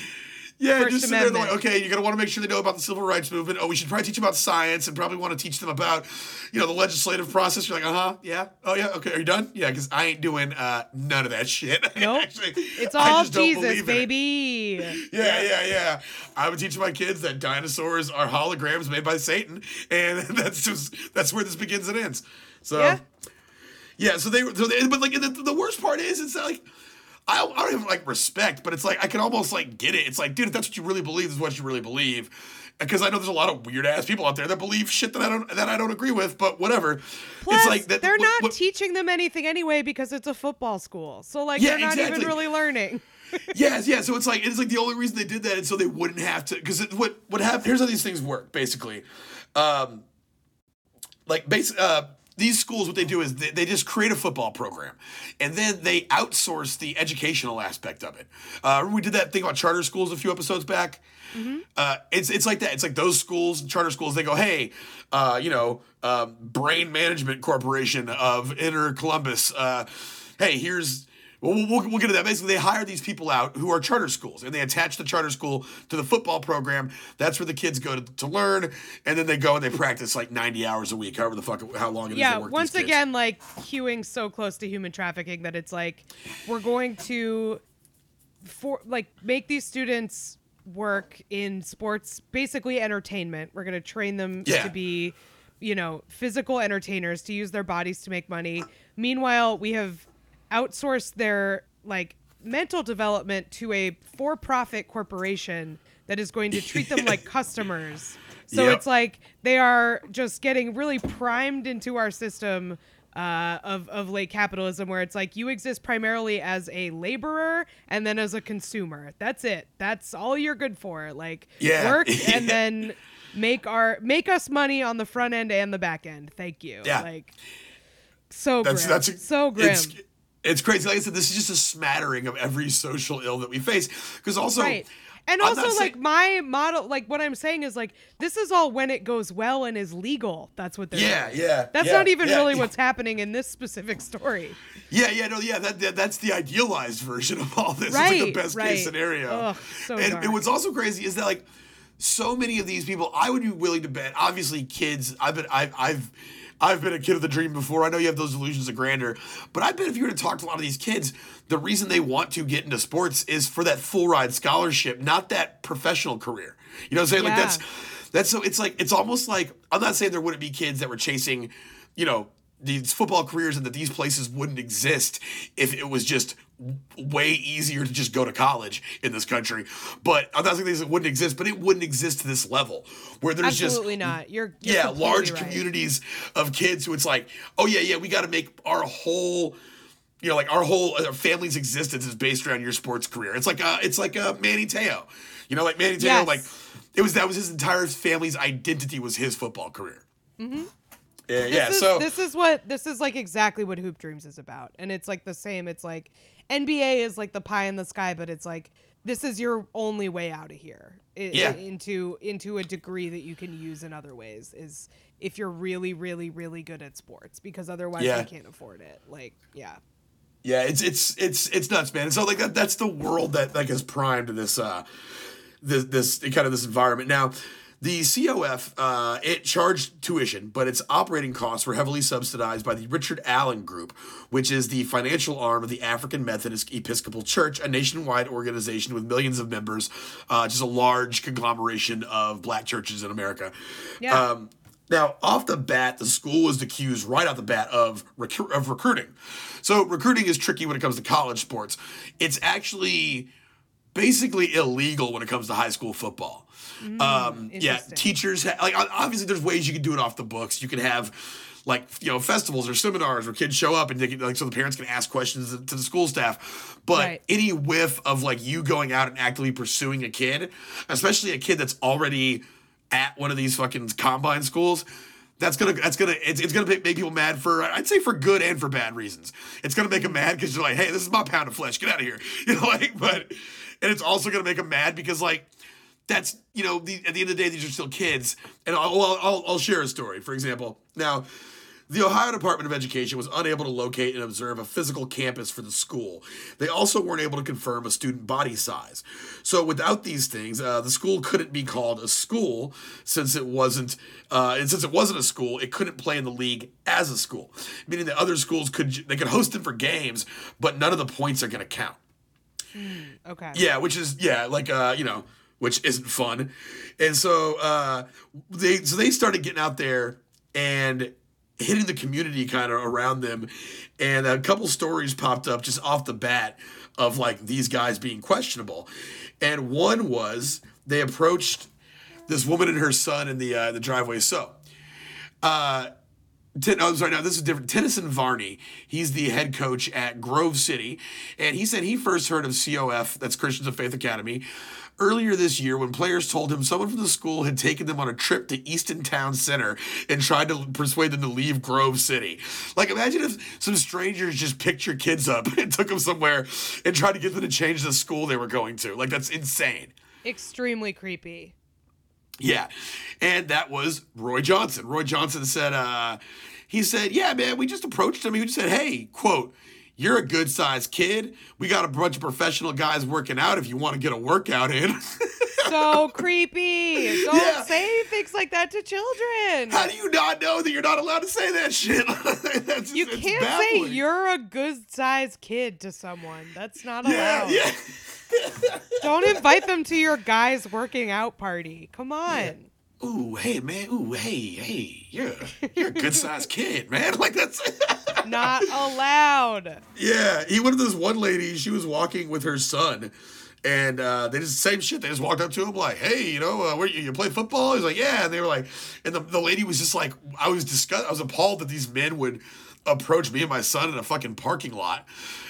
Yeah, First just sit there like, okay, you're gonna want to make sure they know about the civil rights movement. Oh, we should probably teach them about science and probably want to teach them about, you know, the legislative process. You're like, uh huh, yeah, oh yeah, okay, are you done? Yeah, because I ain't doing uh, none of that shit. Nope. Actually, It's all Jesus, baby. Yeah, yeah, yeah. I would teach my kids that dinosaurs are holograms made by Satan, and that's just that's where this begins and ends. So, Yeah. yeah. So they, were so they but like the, the worst part is, it's like. I don't, I don't even like respect, but it's like I can almost like get it. It's like, dude, if that's what you really believe, this is what you really believe. Because I know there's a lot of weird ass people out there that believe shit that I don't that I don't agree with. But whatever. Plus, it's like that. they're what- not what- teaching them anything anyway because it's a football school. So like Yeah, they're not exactly. even really learning. Yes, yeah. So it's like it's like the only reason they did that is so they wouldn't have to. Because what what happened? Here's how these things work. Basically, um, like base uh, these schools, what they do is they, they just create a football program, and then they outsource the educational aspect of it. Uh, we did that thing about charter schools a few episodes back. Uh, it's it's like that. It's like those schools, charter schools. They go, hey, uh, you know, um, Brain Management Corporation of Inner Columbus. Uh, hey, here's well, we'll, we'll, get to that. Basically, they hire these people out who are charter schools, and they attach the charter school to the football program. That's where the kids go to, to learn, and then they go and they practice like ninety hours a week, however the fuck how long it is. yeah, once again, like hewing so close to human trafficking that it's like we're going to for like make these students work in sports, basically entertainment. We're gonna train them Yeah. to be, you know, physical entertainers to use their bodies to make money. Meanwhile, we have outsourced their like mental development to a for-profit corporation that is going to treat them like customers. So Yep. it's like they are just getting really primed into our system uh, of of late capitalism, where it's like you exist primarily as a laborer and then as a consumer. That's it. That's all you're good for. Like Yeah. work and then make our make us money on the front end and the back end. Thank you. Yeah. Like so That's grim. that's a- so grim. It's, it's crazy. Like I said, this is just a smattering of every social ill that we face. Because also, right. And I'm also, like saying- my model, like what I'm saying is like this is all when it goes well and is legal. That's what they're. Yeah, doing. yeah. That's yeah, not even yeah, really yeah. what's happening in this specific story. Yeah, yeah, no, yeah. That, that that's the idealized version of all this. it's Right, like the best right. case scenario. Ugh, so and, and what's also crazy is that like so many of these people, I would be willing to bet. Obviously, kids. I've been, I've, I've. I've been a kid of the dream before. I know you have those illusions of grandeur, but I bet if you were to talk to a lot of these kids, the reason they want to get into sports is for that full ride scholarship, not that professional career. You know what I'm saying? Like that's that's so it's like it's almost like I'm not saying there wouldn't be kids that were chasing, you know, these football careers and that these places wouldn't exist if it was just way easier to just go to college in this country. But I'm not saying these wouldn't exist, but it wouldn't exist to this level where there's Absolutely just not. You're, you're yeah, large right. communities of kids who it's like, oh yeah, yeah, we got to make our whole, you know, like our whole our family's existence is based around your sports career. It's like uh, it's like uh, Manti Te'o, you know, like Manti Te'o, Yes. like it was that was his entire family's identity was his football career. Mm-hmm. Yeah, yeah. This is, So this is what this is like exactly what Hoop Dreams is about, and it's like the same. It's like NBA is like the pie in the sky, but it's like this is your only way out of here. i- Yeah. into into a degree that you can use in other ways is if you're really really really good at sports because otherwise Yeah. you can't afford it. Like yeah. Yeah, it's it's it's it's nuts, man. And so like that that's the world that like is primed to this uh this this kind of this environment. Now, the COF uh it charged tuition, but its operating costs were heavily subsidized by the Richard Allen Group, which is the financial arm of the African Methodist Episcopal Church, a nationwide organization with millions of members, uh, just a large conglomeration of black churches in America. Yeah. Um, now, off the bat, the school was accused right off the bat of recru- of recruiting. So recruiting is tricky when it comes to college sports. It's actually basically illegal when it comes to high school football. Um, yeah, Mm, teachers ha- like obviously there's ways you can do it off the books. You can have like you know festivals or seminars where kids show up and they can, like so the parents can ask questions to the school staff. But Right. any whiff of like you going out and actively pursuing a kid, especially a kid that's already at one of these fucking combine schools, that's gonna that's gonna it's, it's gonna make, make people mad for I'd say for good and for bad reasons. It's gonna make them mad because you're like, hey, this is my pound of flesh, get out of here, you know, like. But and it's also gonna make them mad because like that's you know the, at the end of the day these are still kids. And I'll, I'll I'll share a story. For example, now. The Ohio Department of Education was unable to locate and observe a physical campus for the school. They also weren't able to confirm a student body size. So, without these things, uh, the school couldn't be called a school since it wasn't. Uh, and since it wasn't a school, it couldn't play in the league as a school, meaning that other schools could they could host them for games, but none of the points are going to count. Okay. Yeah, which is yeah, like uh, you know, which isn't fun. And so uh they so they started getting out there and hitting the community kind of around them. And a couple stories popped up just off the bat of like these guys being questionable. And one was they approached this woman and her son in the uh, the driveway. So, uh, Ten, oh, sorry, no, this is different. Tennyson Varney, he's the head coach at Grove City, and he said he first heard of COF, that's Christians of Faith Academy, earlier this year when players told him someone from the school had taken them on a trip to Easton Town Center and tried to persuade them to leave Grove City. Like, imagine if some strangers just picked your kids up and took them somewhere and tried to get them to change the school they were going to. Like, that's insane. Extremely creepy. Yeah. And that was Roy Johnson. Roy Johnson said, uh, he said, yeah, man, we just approached him. He just said, hey, quote, you're a good sized kid. We got a bunch of professional guys working out if you want to get a workout in. So creepy. Don't Yeah. say things like that to children. How do you not know that you're not allowed to say that shit? That's, you can't baffling. say you're a good sized kid to someone. That's not Yeah, allowed. yeah. Don't invite them to your guys working out party. Come on. Ooh, hey, man. Ooh, hey, hey. You're, you're a good sized kid, man. Like, that's. Not allowed. Yeah, he went to this one lady. She was walking with her son, and uh, they did the same shit. They just walked up to him like, "Hey, you know, uh, where you, you play football?" He's like, "Yeah," and they were like, and the, the lady was just like, I was disgust, I was appalled that these men would approach me and my son in a fucking parking lot,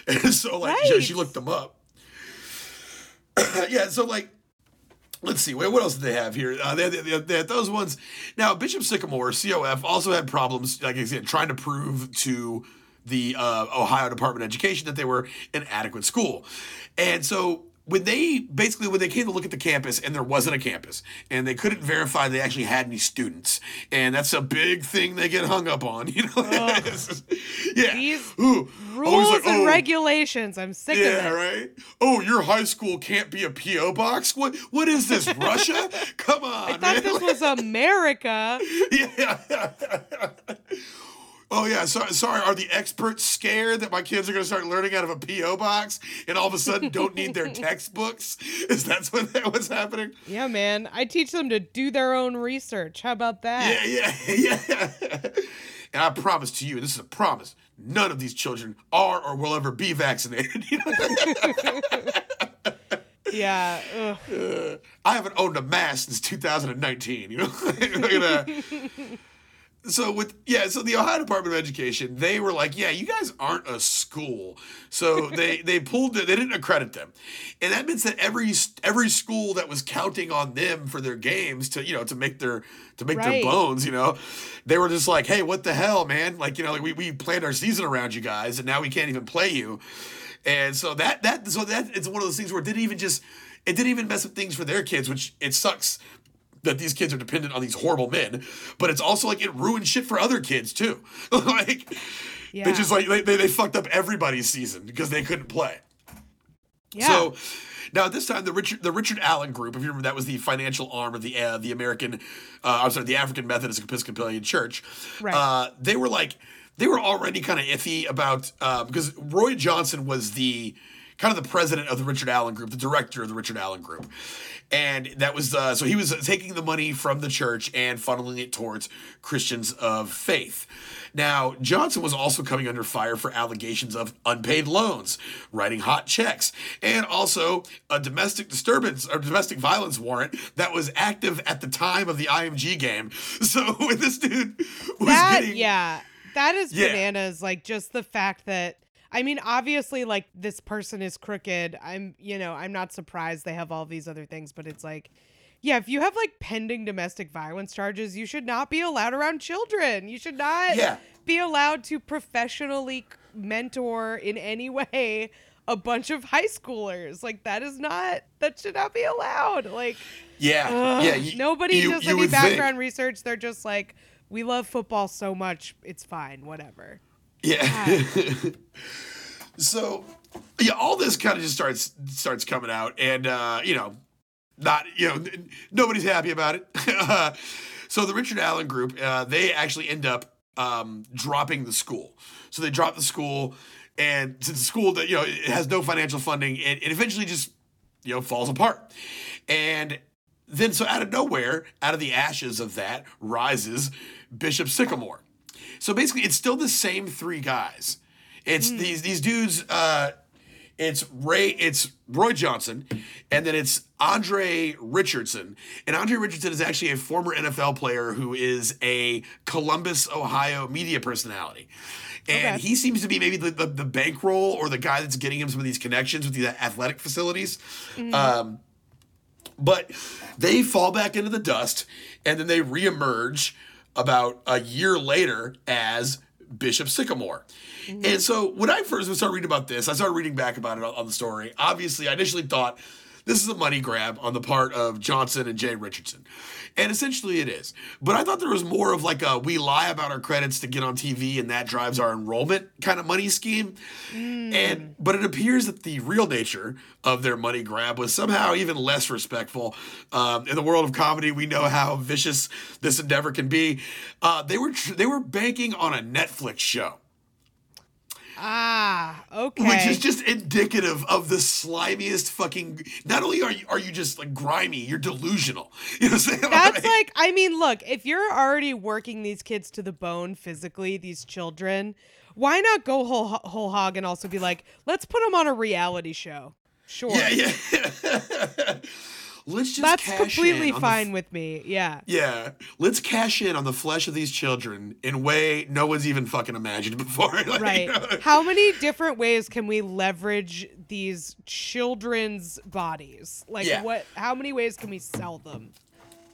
and so like she, she looked them up. yeah, so like Let's see. What else did they have here? Uh, they, they, they those ones. Now, Bishop Sycamore, COF, also had problems, like I said, trying to prove to the uh, Ohio Department of Education that they were an adequate school. And so when they basically when they came to look at the campus and there wasn't a campus and they couldn't verify they actually had any students and that's a big thing they get hung up on you know It's yeah These Ooh. Oh, rules like, and "Oh, regulations. I'm sick of yeah it. right oh your high school can't be a po box what what is this russia come on I thought man. this was America. yeah. Oh yeah, sorry. Sorry, are the experts scared that my kids are going to start learning out of a PO box and all of a sudden don't need their textbooks? Is that what what's happening? Yeah, man. I teach them to do their own research. How about that? Yeah, yeah, yeah. And I promise to you, this is a promise. None of these children are or will ever be vaccinated. Yeah. ugh. Uh, I haven't owned a mask since 2019. You know, that. So with yeah, so the Ohio Department of Education, they were like, yeah, you guys aren't a school, so they they pulled it. They didn't accredit them, and that means that every every school that was counting on them for their games to you know to make their to make Right. their bones, you know, they were just like, hey, what the hell, man? Like you know, like we we planned our season around you guys, and now we can't even play you. And so that that so that it's one of those things where it didn't even just it didn't even mess with things for their kids, which it sucks that these kids are dependent on these horrible men, but it's also like it ruined shit for other kids too. like Yeah. they just like they, they, they fucked up everybody's season because they couldn't play. yeah. So now at this time, the Richard the Richard Allen Group, if you remember, that was the financial arm of the uh, the American, uh, I'm sorry, the African Methodist Episcopalian Church. Right. Uh, they were like they were already kind of iffy about uh, because Roy Johnson was the kind of the president of the Richard Allen Group, the director of the Richard Allen Group. And that was uh, so he was taking the money from the church and funneling it towards Christians of faith. Now, Johnson was also coming under fire for allegations of unpaid loans, writing hot checks, and also a domestic disturbance or domestic violence warrant that was active at the time of the IMG game. So when this dude was that getting yeah that is Yeah. bananas like just the fact that i mean obviously like this person is crooked i'm you know i'm not surprised they have all these other things but it's like yeah if you have like pending domestic violence charges you should not be allowed around children you should not Yeah. be allowed to professionally mentor in any way a bunch of high schoolers like that is not that should not be allowed like yeah, Ugh, yeah. you- nobody you- does you any would think. background research. They're just like, we love football so much, it's fine, whatever. Yeah. so yeah, all this kind of just starts starts coming out, and uh, you know, not you know, n- nobody's happy about it. so the Richard Allen Group, uh, they actually end up um, dropping the school. So they drop the school, and since the school that you know it has no financial funding, it, it eventually just you know falls apart, and then so out of nowhere, out of the ashes of that rises Bishop Sycamore. So basically, it's still the same three guys. It's these these dudes. Uh, it's Ray. It's Roy Johnson, and then it's Andre Richardson. And Andre Richardson is actually a former NFL player who is a Columbus, Ohio media personality. And Okay. he seems to be maybe the, the, the bankroll or the guy that's getting him some of these connections with the athletic facilities. Um, but they fall back into the dust and then they reemerge about a year later as Bishop Sycamore. And mm-hmm. so when I first started reading about this, I started reading back about it on, on the story. Obviously, I initially thought this is a money grab on the part of Johnson and Jay Richardson. And essentially it is. But I thought there was more of like a we lie about our credits to get on TV and that drives our enrollment kind of money scheme. And but it appears that the real nature of their money grab was somehow even less respectful. Um, in the world of comedy, we know how vicious this endeavor can be. Uh, they were tr- they were banking on a Netflix show. Ah, okay. Which is just indicative of the slimiest fucking. Not only are you are you just like grimy, you're delusional. You know what I'm saying? That's like, I mean, look, if you're already working these kids to the bone physically, these children, why not go whole, whole hog and also be like, let's put them on a reality show? Sure. yeah, yeah. Let's just That's cash completely in on the fine with me. Yeah. Yeah, let's cash in on the flesh of these children in a way no one's even fucking imagined before. Like, you Right. know? How many different ways can we leverage these children's bodies? Like Yeah. what how many ways can we sell them?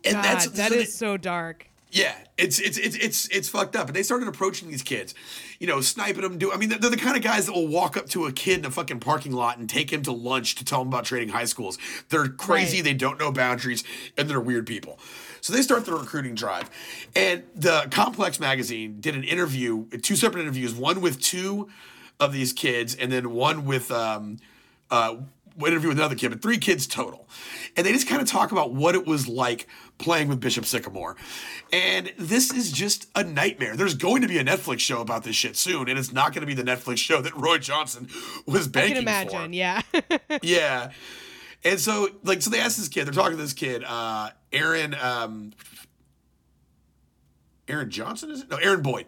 And God, that's that is so dark. Yeah, it's it's it's it's it's fucked up. And they started approaching these kids, you know, sniping them. Do I mean they're, the kind of guys that will walk up to a kid in a fucking parking lot and take him to lunch to tell him about trading high schools. They're crazy. Right. They don't know boundaries, and they're weird people. So they start the recruiting drive, and the Complex magazine did an interview, two separate interviews, one with two of these kids, and then one with um, uh, interview with another kid, but three kids total. And they just kind of talk about what it was like playing with Bishop Sycamore. And this is just a nightmare. There's going to be a Netflix show about this shit soon, and it's not going to be the Netflix show that Roy Johnson was I banking can imagine. for. Yeah. Yeah. And so, like, so they asked this kid, they're talking to this kid, uh, Aaron, um, Aaron Johnson, is it? No, Aaron Boyd.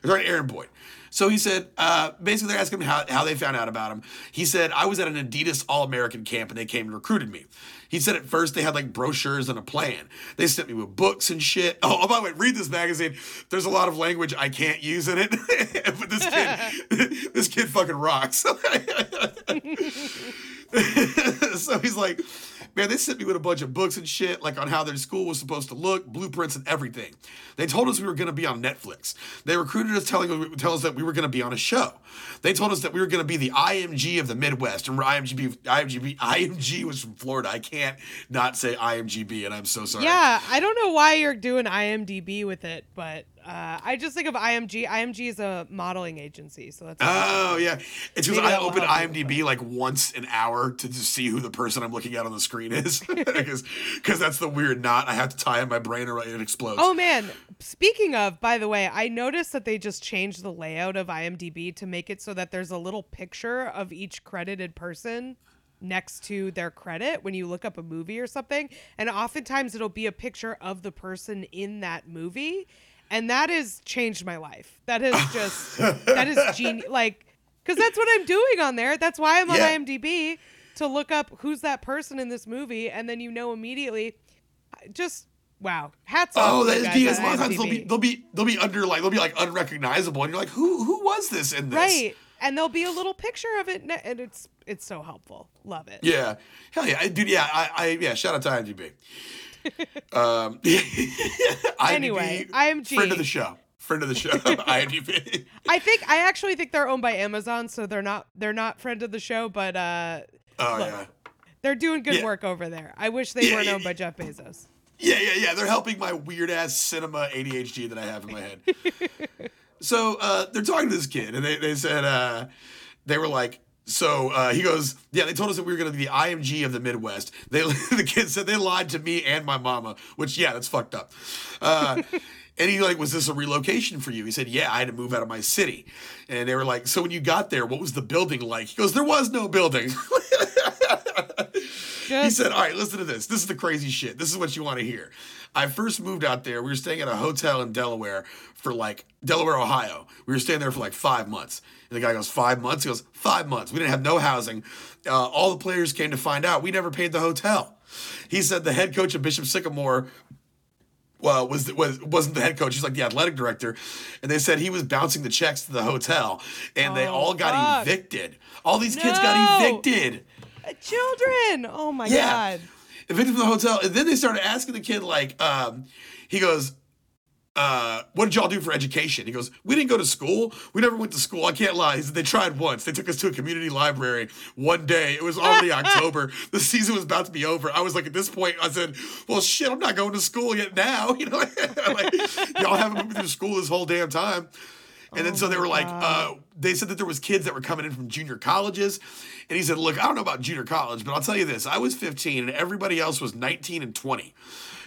They're talking to Aaron Boyd. So he said, uh, basically, they're asking him how, how they found out about him. He said, I was at an Adidas All American camp and they came and recruited me. He said at first they had like brochures and a plan. They sent me with books and shit. Oh, by the way, read this magazine. There's a lot of language I can't use in it, but this kid, this kid fucking rocks. so he's like, man, they sent me with a bunch of books and shit, like on how their school was supposed to look, blueprints and everything. They told us we were going to be on Netflix. They recruited us, telling us, tell us that we were going to be on a show. They told us that we were going to be the IMG of the Midwest. And IMGB, IMGB, IMG was from Florida. I can't not say IMGB, and I'm so sorry. Yeah, I don't know why you're doing IMDb with it, but uh, I just think of IMG. IMG is a modeling agency, so that's. Oh yeah, it's because I open IMDb like once an hour to just see who the person I'm looking at on the screen is, because that's the weird knot I have to tie in my brain or it explodes. Oh man, speaking of, by the way, I noticed that they just changed the layout of IMDb to make it so that there's a little picture of each credited person next to their credit when you look up a movie or something, and oftentimes it'll be a picture of the person in that movie, and that has changed my life. That has just that is genius, like because that's what I'm doing on there. That's why I'm on Yeah. IMDb to look up who's that person in this movie, and then you know immediately. Just wow, hats off. Oh, that guys because a lot of times they'll be they'll be they'll be under like they'll be like unrecognizable, and you're like, who who was this in this? right, and there'll be a little picture of it, and it's it's so helpful. Love it. Yeah, hell yeah, dude. Yeah, I, I yeah. Shout out to IMDb. Um, IMDb, Anyway, IMG. friend of the show, friend of the show, IMDb. I think I actually think they're owned by Amazon, so they're not they're not friend of the show, but uh, Oh Look. yeah. they're doing good Yeah. work over there. I wish they Yeah, weren't yeah, owned by Jeff Bezos. Yeah, yeah, yeah. They're helping my weird ass cinema ADHD that I have in my head. so uh, they're talking to this kid, and they, they said, uh, they were like, so uh, he goes, yeah, they told us that we were going to be the IMG of the Midwest. They, the kid said they lied to me and my mama, which, yeah, that's fucked up. Uh, and he like, was this a relocation for you? He said, yeah, I had to move out of my city. And they were like, so when you got there, what was the building like? He goes, there was no building. He said, All right, listen to this. This is the crazy shit. This is what you want to hear. I first moved out there. We were staying at a hotel in Delaware for like, Delaware, Ohio. We were staying there for like five months. And the guy goes, Five months? He goes, Five months. We didn't have no housing. Uh, all the players came to find out we never paid the hotel. He said the head coach of Bishop Sycamore well, was was wasn't the head coach. He's like the athletic director, and they said he was bouncing the checks to the hotel, and they Oh, all got fuck. evicted. All these kids got evicted. Uh, children. Oh my Yeah. god. Evicted from the hotel. And then they started asking the kid, like, um, he goes, uh, what did y'all do for education? He goes, we didn't go to school. We never went to school. I can't lie. He said they tried once. They took us to a community library one day. It was already October. The season was about to be over. I was like, at this point, I said, well, shit, I'm not going to school yet now. You know, like, y'all haven't been through school this whole damn time. And then so they were like, uh, they said that there was kids that were coming in from junior colleges. And he said, look, I don't know about junior college, but I'll tell you this. I was 15 and everybody else was 19 and 20.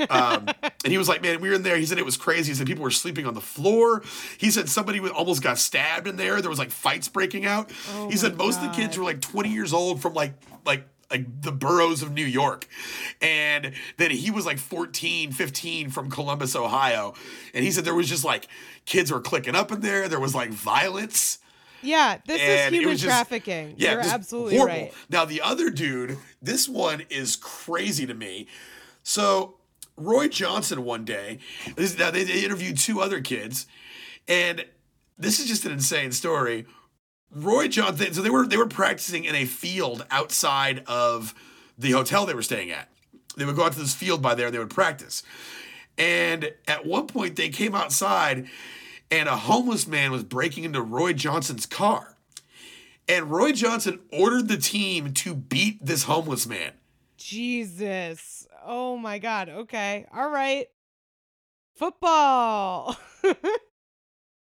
Um, and he was like, man, we were in there. He said it was crazy. He said people were sleeping on the floor. He said somebody almost got stabbed in there. There was like fights breaking out. Oh he said most of the kids were like 20 years old from like, like, like the boroughs of New York. And then he was like 14, 15 from Columbus, Ohio. And he said there was just like kids were clicking up in there. There was like violence. Yeah, this is And it human just- trafficking. Yeah, You're absolutely horrible. right. Now the other dude, this one is crazy to me. So Roy Johnson one day, this, now they, they interviewed two other kids, and this is just an insane story. Roy Johnson, so they were they were practicing in a field outside of the hotel they were staying at. They would go out to this field by there and they would practice. And at one point, they came outside, and a homeless man was breaking into Roy Johnson's car. And Roy Johnson ordered the team to beat this homeless man. Jesus. Oh my God. Okay. All right. Football.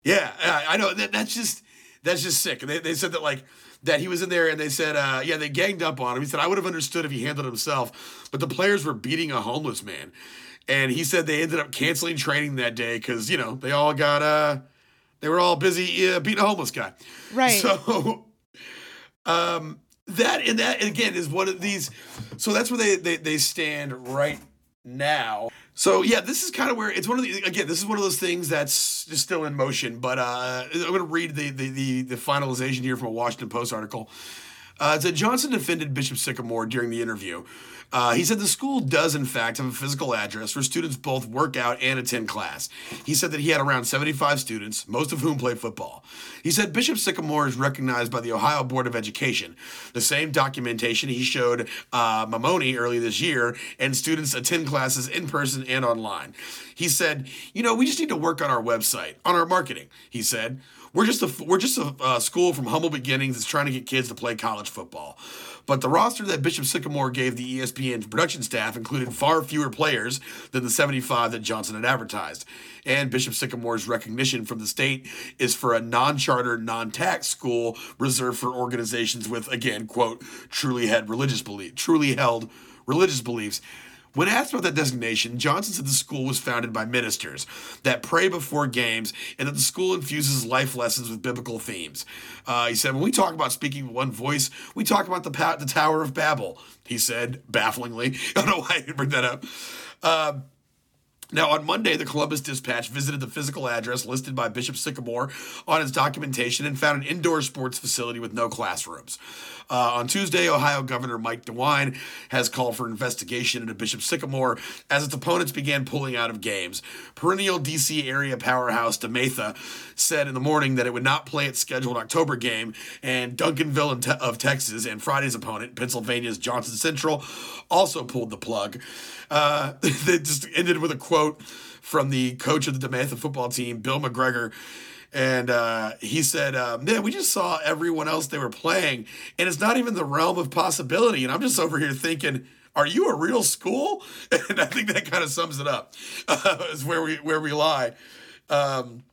Yeah, I I know that that's just that's just sick. They, they said that like that he was in there and they said uh, yeah they ganged up on him. He said I would have understood if he handled it himself, but the players were beating a homeless man, and he said they ended up canceling training that day because you know they all got uh they were all busy uh, beating a homeless guy. right. So, um, that and that again is one of these. So that's where they they, they stand right now. So yeah, this is kind of where it's one of the again. This is one of those things that's just still in motion. But uh, I'm going to read the, the the the finalization here from a Washington Post article. Uh, Johnson defended Bishop Sycamore during the interview. Uh, he said the school does, in fact, have a physical address where students both work out and attend class. He said that he had around 75 students, most of whom play football. He said Bishop Sycamore is recognized by the Ohio Board of Education. The same documentation he showed uh, Maimone early this year, and students attend classes in person and online. He said, "You know, we just need to work on our website, on our marketing." He said. We're just a we're just a uh, school from humble beginnings that's trying to get kids to play college football. But the roster that Bishop Sycamore gave the ESPN production staff included far fewer players than the 75 that Johnson had advertised. And Bishop Sycamore's recognition from the state is for a non-charter, non-tax school reserved for organizations with again, quote, truly had religious belief, truly held religious beliefs. When asked about that designation, Johnson said the school was founded by ministers that pray before games and that the school infuses life lessons with biblical themes. Uh, he said, When we talk about speaking with one voice, we talk about the, pa- the Tower of Babel, he said, bafflingly. I don't know why he bring that up. Um, now, on Monday, the Columbus Dispatch visited the physical address listed by Bishop Sycamore on his documentation and found an indoor sports facility with no classrooms. Uh, on Tuesday, Ohio Governor Mike DeWine has called for an investigation into Bishop Sycamore as its opponents began pulling out of games. Perennial DC area powerhouse DeMatha said in the morning that it would not play its scheduled October game, and Duncanville of Texas and Friday's opponent, Pennsylvania's Johnson Central, also pulled the plug. Uh, just ended with a quote from the coach of the DeMatha football team, Bill McGregor. And uh, he said, uh, Man, we just saw everyone else they were playing, and it's not even the realm of possibility. And I'm just over here thinking, are you a real school? And I think that kind of sums it up. Uh, is where we where we lie. Um,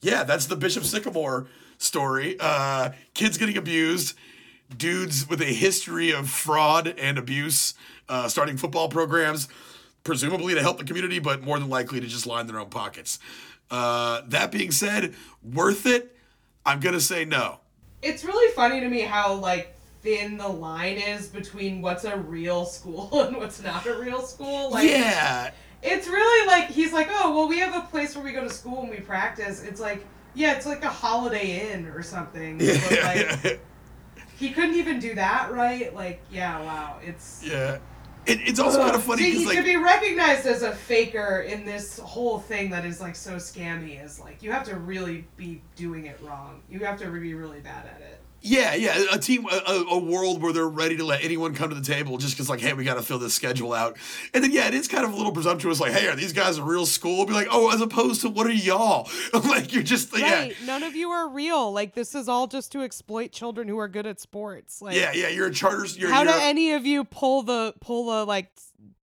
yeah, that's the Bishop Sycamore story. Uh, kids getting abused, dudes with a history of fraud and abuse, uh, starting football programs, presumably to help the community, but more than likely to just line their own pockets. Uh, that being said, worth it? I'm gonna say no. it's really funny to me how like thin the line is between what's a real school and what's not a real school. Like yeah, it's really like he's like, oh well, we have a place where we go to school and we practice. It's like yeah, it's like a Holiday Inn or something. But, like, yeah, he couldn't even do that right. Like yeah, wow, it's. yeah. It, it's also kind of funny See, he like to be recognized as a faker in this whole thing that is like so scammy is like you have to really be doing it wrong. You have to be really bad at it. Yeah, yeah, a team, a, a- world where they're ready to let anyone come to the table just because, like, hey, we got to fill this schedule out. And then, yeah, it is kind of a little presumptuous, like, hey, are these guys a real school? Be like, oh, as opposed to what are y'all? like, you're just, yeah, None of you are real. Like this is all just to exploit children who are good at sports. Like yeah, yeah, you're a charter. You're, how do you're, any of you pull the pull the like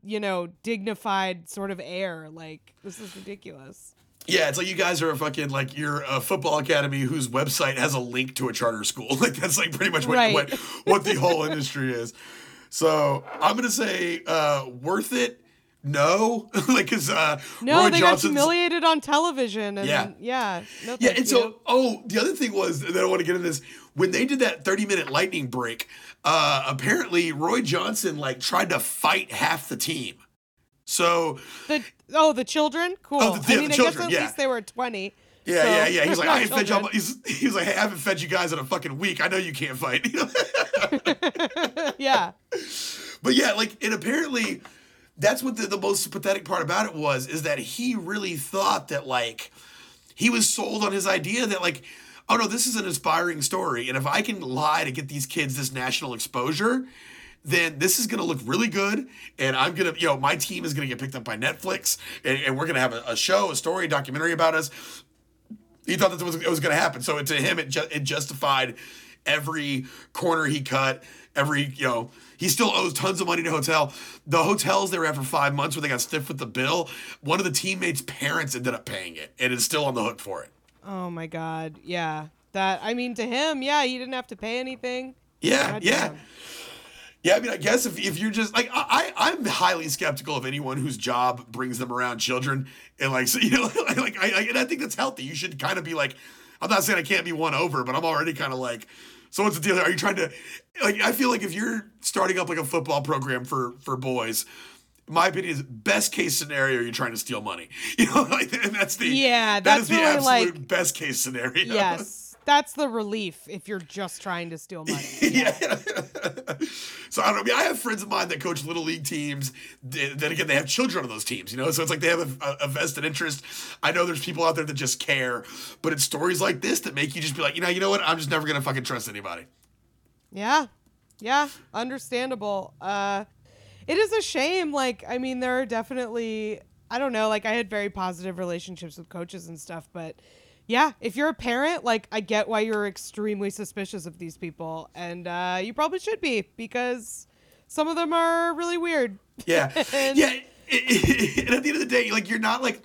you know dignified sort of air? Like this is ridiculous. Yeah, it's like you guys are a fucking like you're a football academy whose website has a link to a charter school. Like that's like pretty much what Right. what, what the whole industry is. So I'm gonna say uh, worth it. No, like because uh, No, Roy they got humiliated on television and Yeah. yeah. No, Yeah, and you. so oh, the other thing was that I want to get into this when they did that 30 minute lightning break. Uh, apparently, Roy Johnson like tried to fight half the team. So the oh the children cool. Oh, the- I mean, the I children, guess at yeah. least they were twenty. yeah, so yeah, yeah. He's like, I ain't fed y'all. He's, he's like, hey, I haven't fed you guys in a fucking week. I know you can't fight. yeah. But yeah, like, and apparently that's what the, the most pathetic part about it was is that he really thought that, like, he was sold on his idea that, like, oh no, this is an inspiring story. And if I can lie to get these kids this national exposure, then this is going to look really good. And I'm going to, you know, my team is going to get picked up by Netflix and, and we're going to have a, a, show, a story, a documentary about us. He thought that was, it was going to happen. So to him, it, ju- it justified every corner he cut, every, you know, he still owes tons of money to hotel. The hotels they were at for five months where they got stiff with the bill. One of the teammates' parents ended up paying it and is still on the hook for it. Oh my god. Yeah. That I mean to him, yeah, he didn't have to pay anything. Yeah, god yeah. Damn. Yeah, I mean, I guess if, if you're just like I, I'm highly skeptical of anyone whose job brings them around children and like so, you know like, like I, I and I think that's healthy. You should kind of be like, I'm not saying I can't be won over, but I'm already kind of like, so what's the deal? Are you trying to like? I feel like if you're starting up like a football program for for boys, my opinion is best case scenario you're trying to steal money. You know, like, and that's the yeah that's that is the absolute like, best case scenario. Yes that's the relief if you're just trying to steal money. Yeah. so I don't know. I mean, I have friends of mine that coach little league teams. Then again, they have children on those teams. You know, so it's like they have a, a, vested interest. I know there's people out there that just care, but it's stories like this that make you just be like, you know, you know what? I'm just never gonna fucking trust anybody. Yeah, yeah, understandable. Uh, it is a shame. Like, I mean, there are definitely. I don't know. Like, I had very positive relationships with coaches and stuff, but yeah, if you're a parent, like I get why you're extremely suspicious of these people, and uh, you probably should be because some of them are really weird. Yeah, and, yeah. and at the end of the day, like you're not like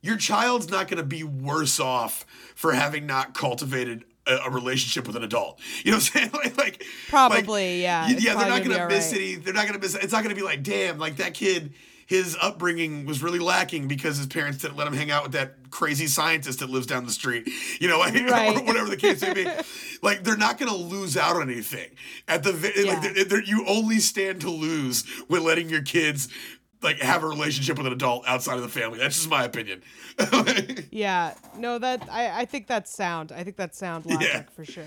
your child's not going to be worse off for having not cultivated a, a, relationship with an adult. You know what I'm saying? Like, like probably, like, yeah. Yeah, they're not going to miss right. any. They're not going to miss. It. It's not going to be like, damn, like that kid his upbringing was really lacking because his parents didn't let him hang out with that crazy scientist that lives down the street, you know, right. or whatever the case may be. Like they're not going to lose out on anything. At the yeah. like, they're, they're, you only stand to lose when letting your kids like have a relationship with an adult outside of the family. That's just my opinion. yeah, no, that I, I think that's sound. I think that's sound logic yeah. for sure.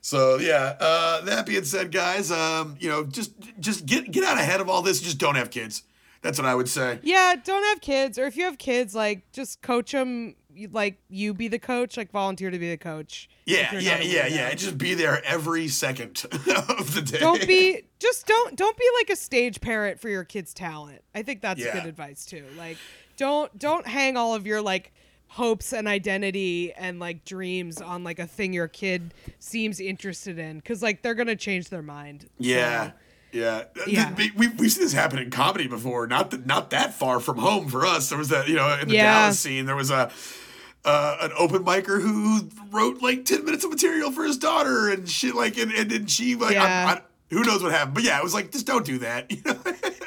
So yeah, uh, that being said, guys, um, you know, just just get get out ahead of all this. Just don't have kids. That's what I would say. Yeah, don't have kids, or if you have kids, like just coach them. Like you be the coach, like volunteer to be the coach. Yeah, yeah, yeah, yeah. Just be there every second of the day. Don't be just don't don't be like a stage parent for your kid's talent. I think that's yeah. good advice too. Like don't don't hang all of your like hopes and identity and like dreams on like a thing your kid seems interested in because like they're gonna change their mind. Yeah. So, yeah, yeah. We, we've seen this happen in comedy before. Not that not that far from home for us. There was that you know in the yeah. Dallas scene. There was a uh, an open micer who wrote like ten minutes of material for his daughter and shit. Like and and, and she like yeah. I, I, who knows what happened. But yeah, it was like just don't do that. You know,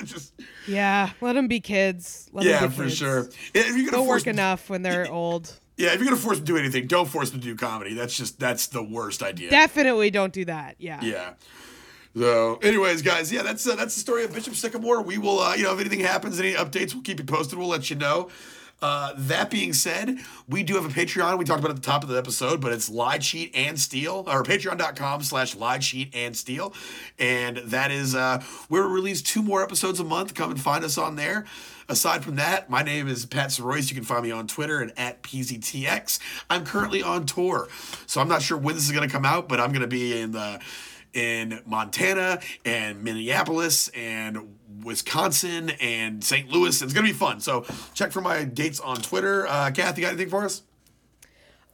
just yeah. Let them be kids. Let yeah, be for kids. sure. If you're gonna work enough when they're old. Yeah, if you're gonna force them to do anything, don't force them to do comedy. That's just that's the worst idea. Definitely don't do that. Yeah. Yeah. So, anyways, guys, yeah, that's uh, that's the story of Bishop Sycamore. We will, uh, you know, if anything happens, any updates, we'll keep you posted. We'll let you know. Uh, that being said, we do have a Patreon. We talked about at the top of the episode, but it's Lied Sheet and Steel, or patreon.com slash Lied Sheet and Steel. And that is uh, where we release two more episodes a month. Come and find us on there. Aside from that, my name is Pat Soroyce. You can find me on Twitter and at PZTX. I'm currently on tour, so I'm not sure when this is going to come out, but I'm going to be in the in Montana and Minneapolis and Wisconsin and St. Louis. It's going to be fun. So check for my dates on Twitter. Uh, Kathy, got anything for us?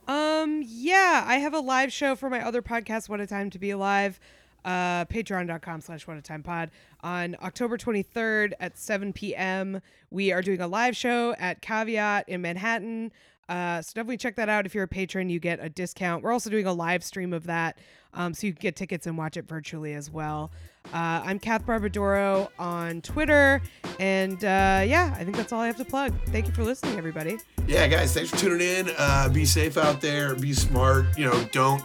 Um, yeah, I have a live show for my other podcast, What a Time to Be Alive. Uh, patreon.com slash what a time pod on october 23rd at 7 p.m we are doing a live show at caveat in manhattan uh, so definitely check that out if you're a patron you get a discount we're also doing a live stream of that um, so you can get tickets and watch it virtually as well. Uh, I'm Kath Barbadoro on Twitter. And uh, yeah, I think that's all I have to plug. Thank you for listening, everybody. Yeah, guys, thanks for tuning in. Uh, be safe out there. Be smart. You know, don't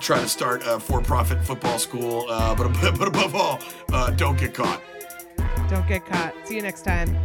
try to start a for profit football school. Uh, but, but above all, uh, don't get caught. Don't get caught. See you next time.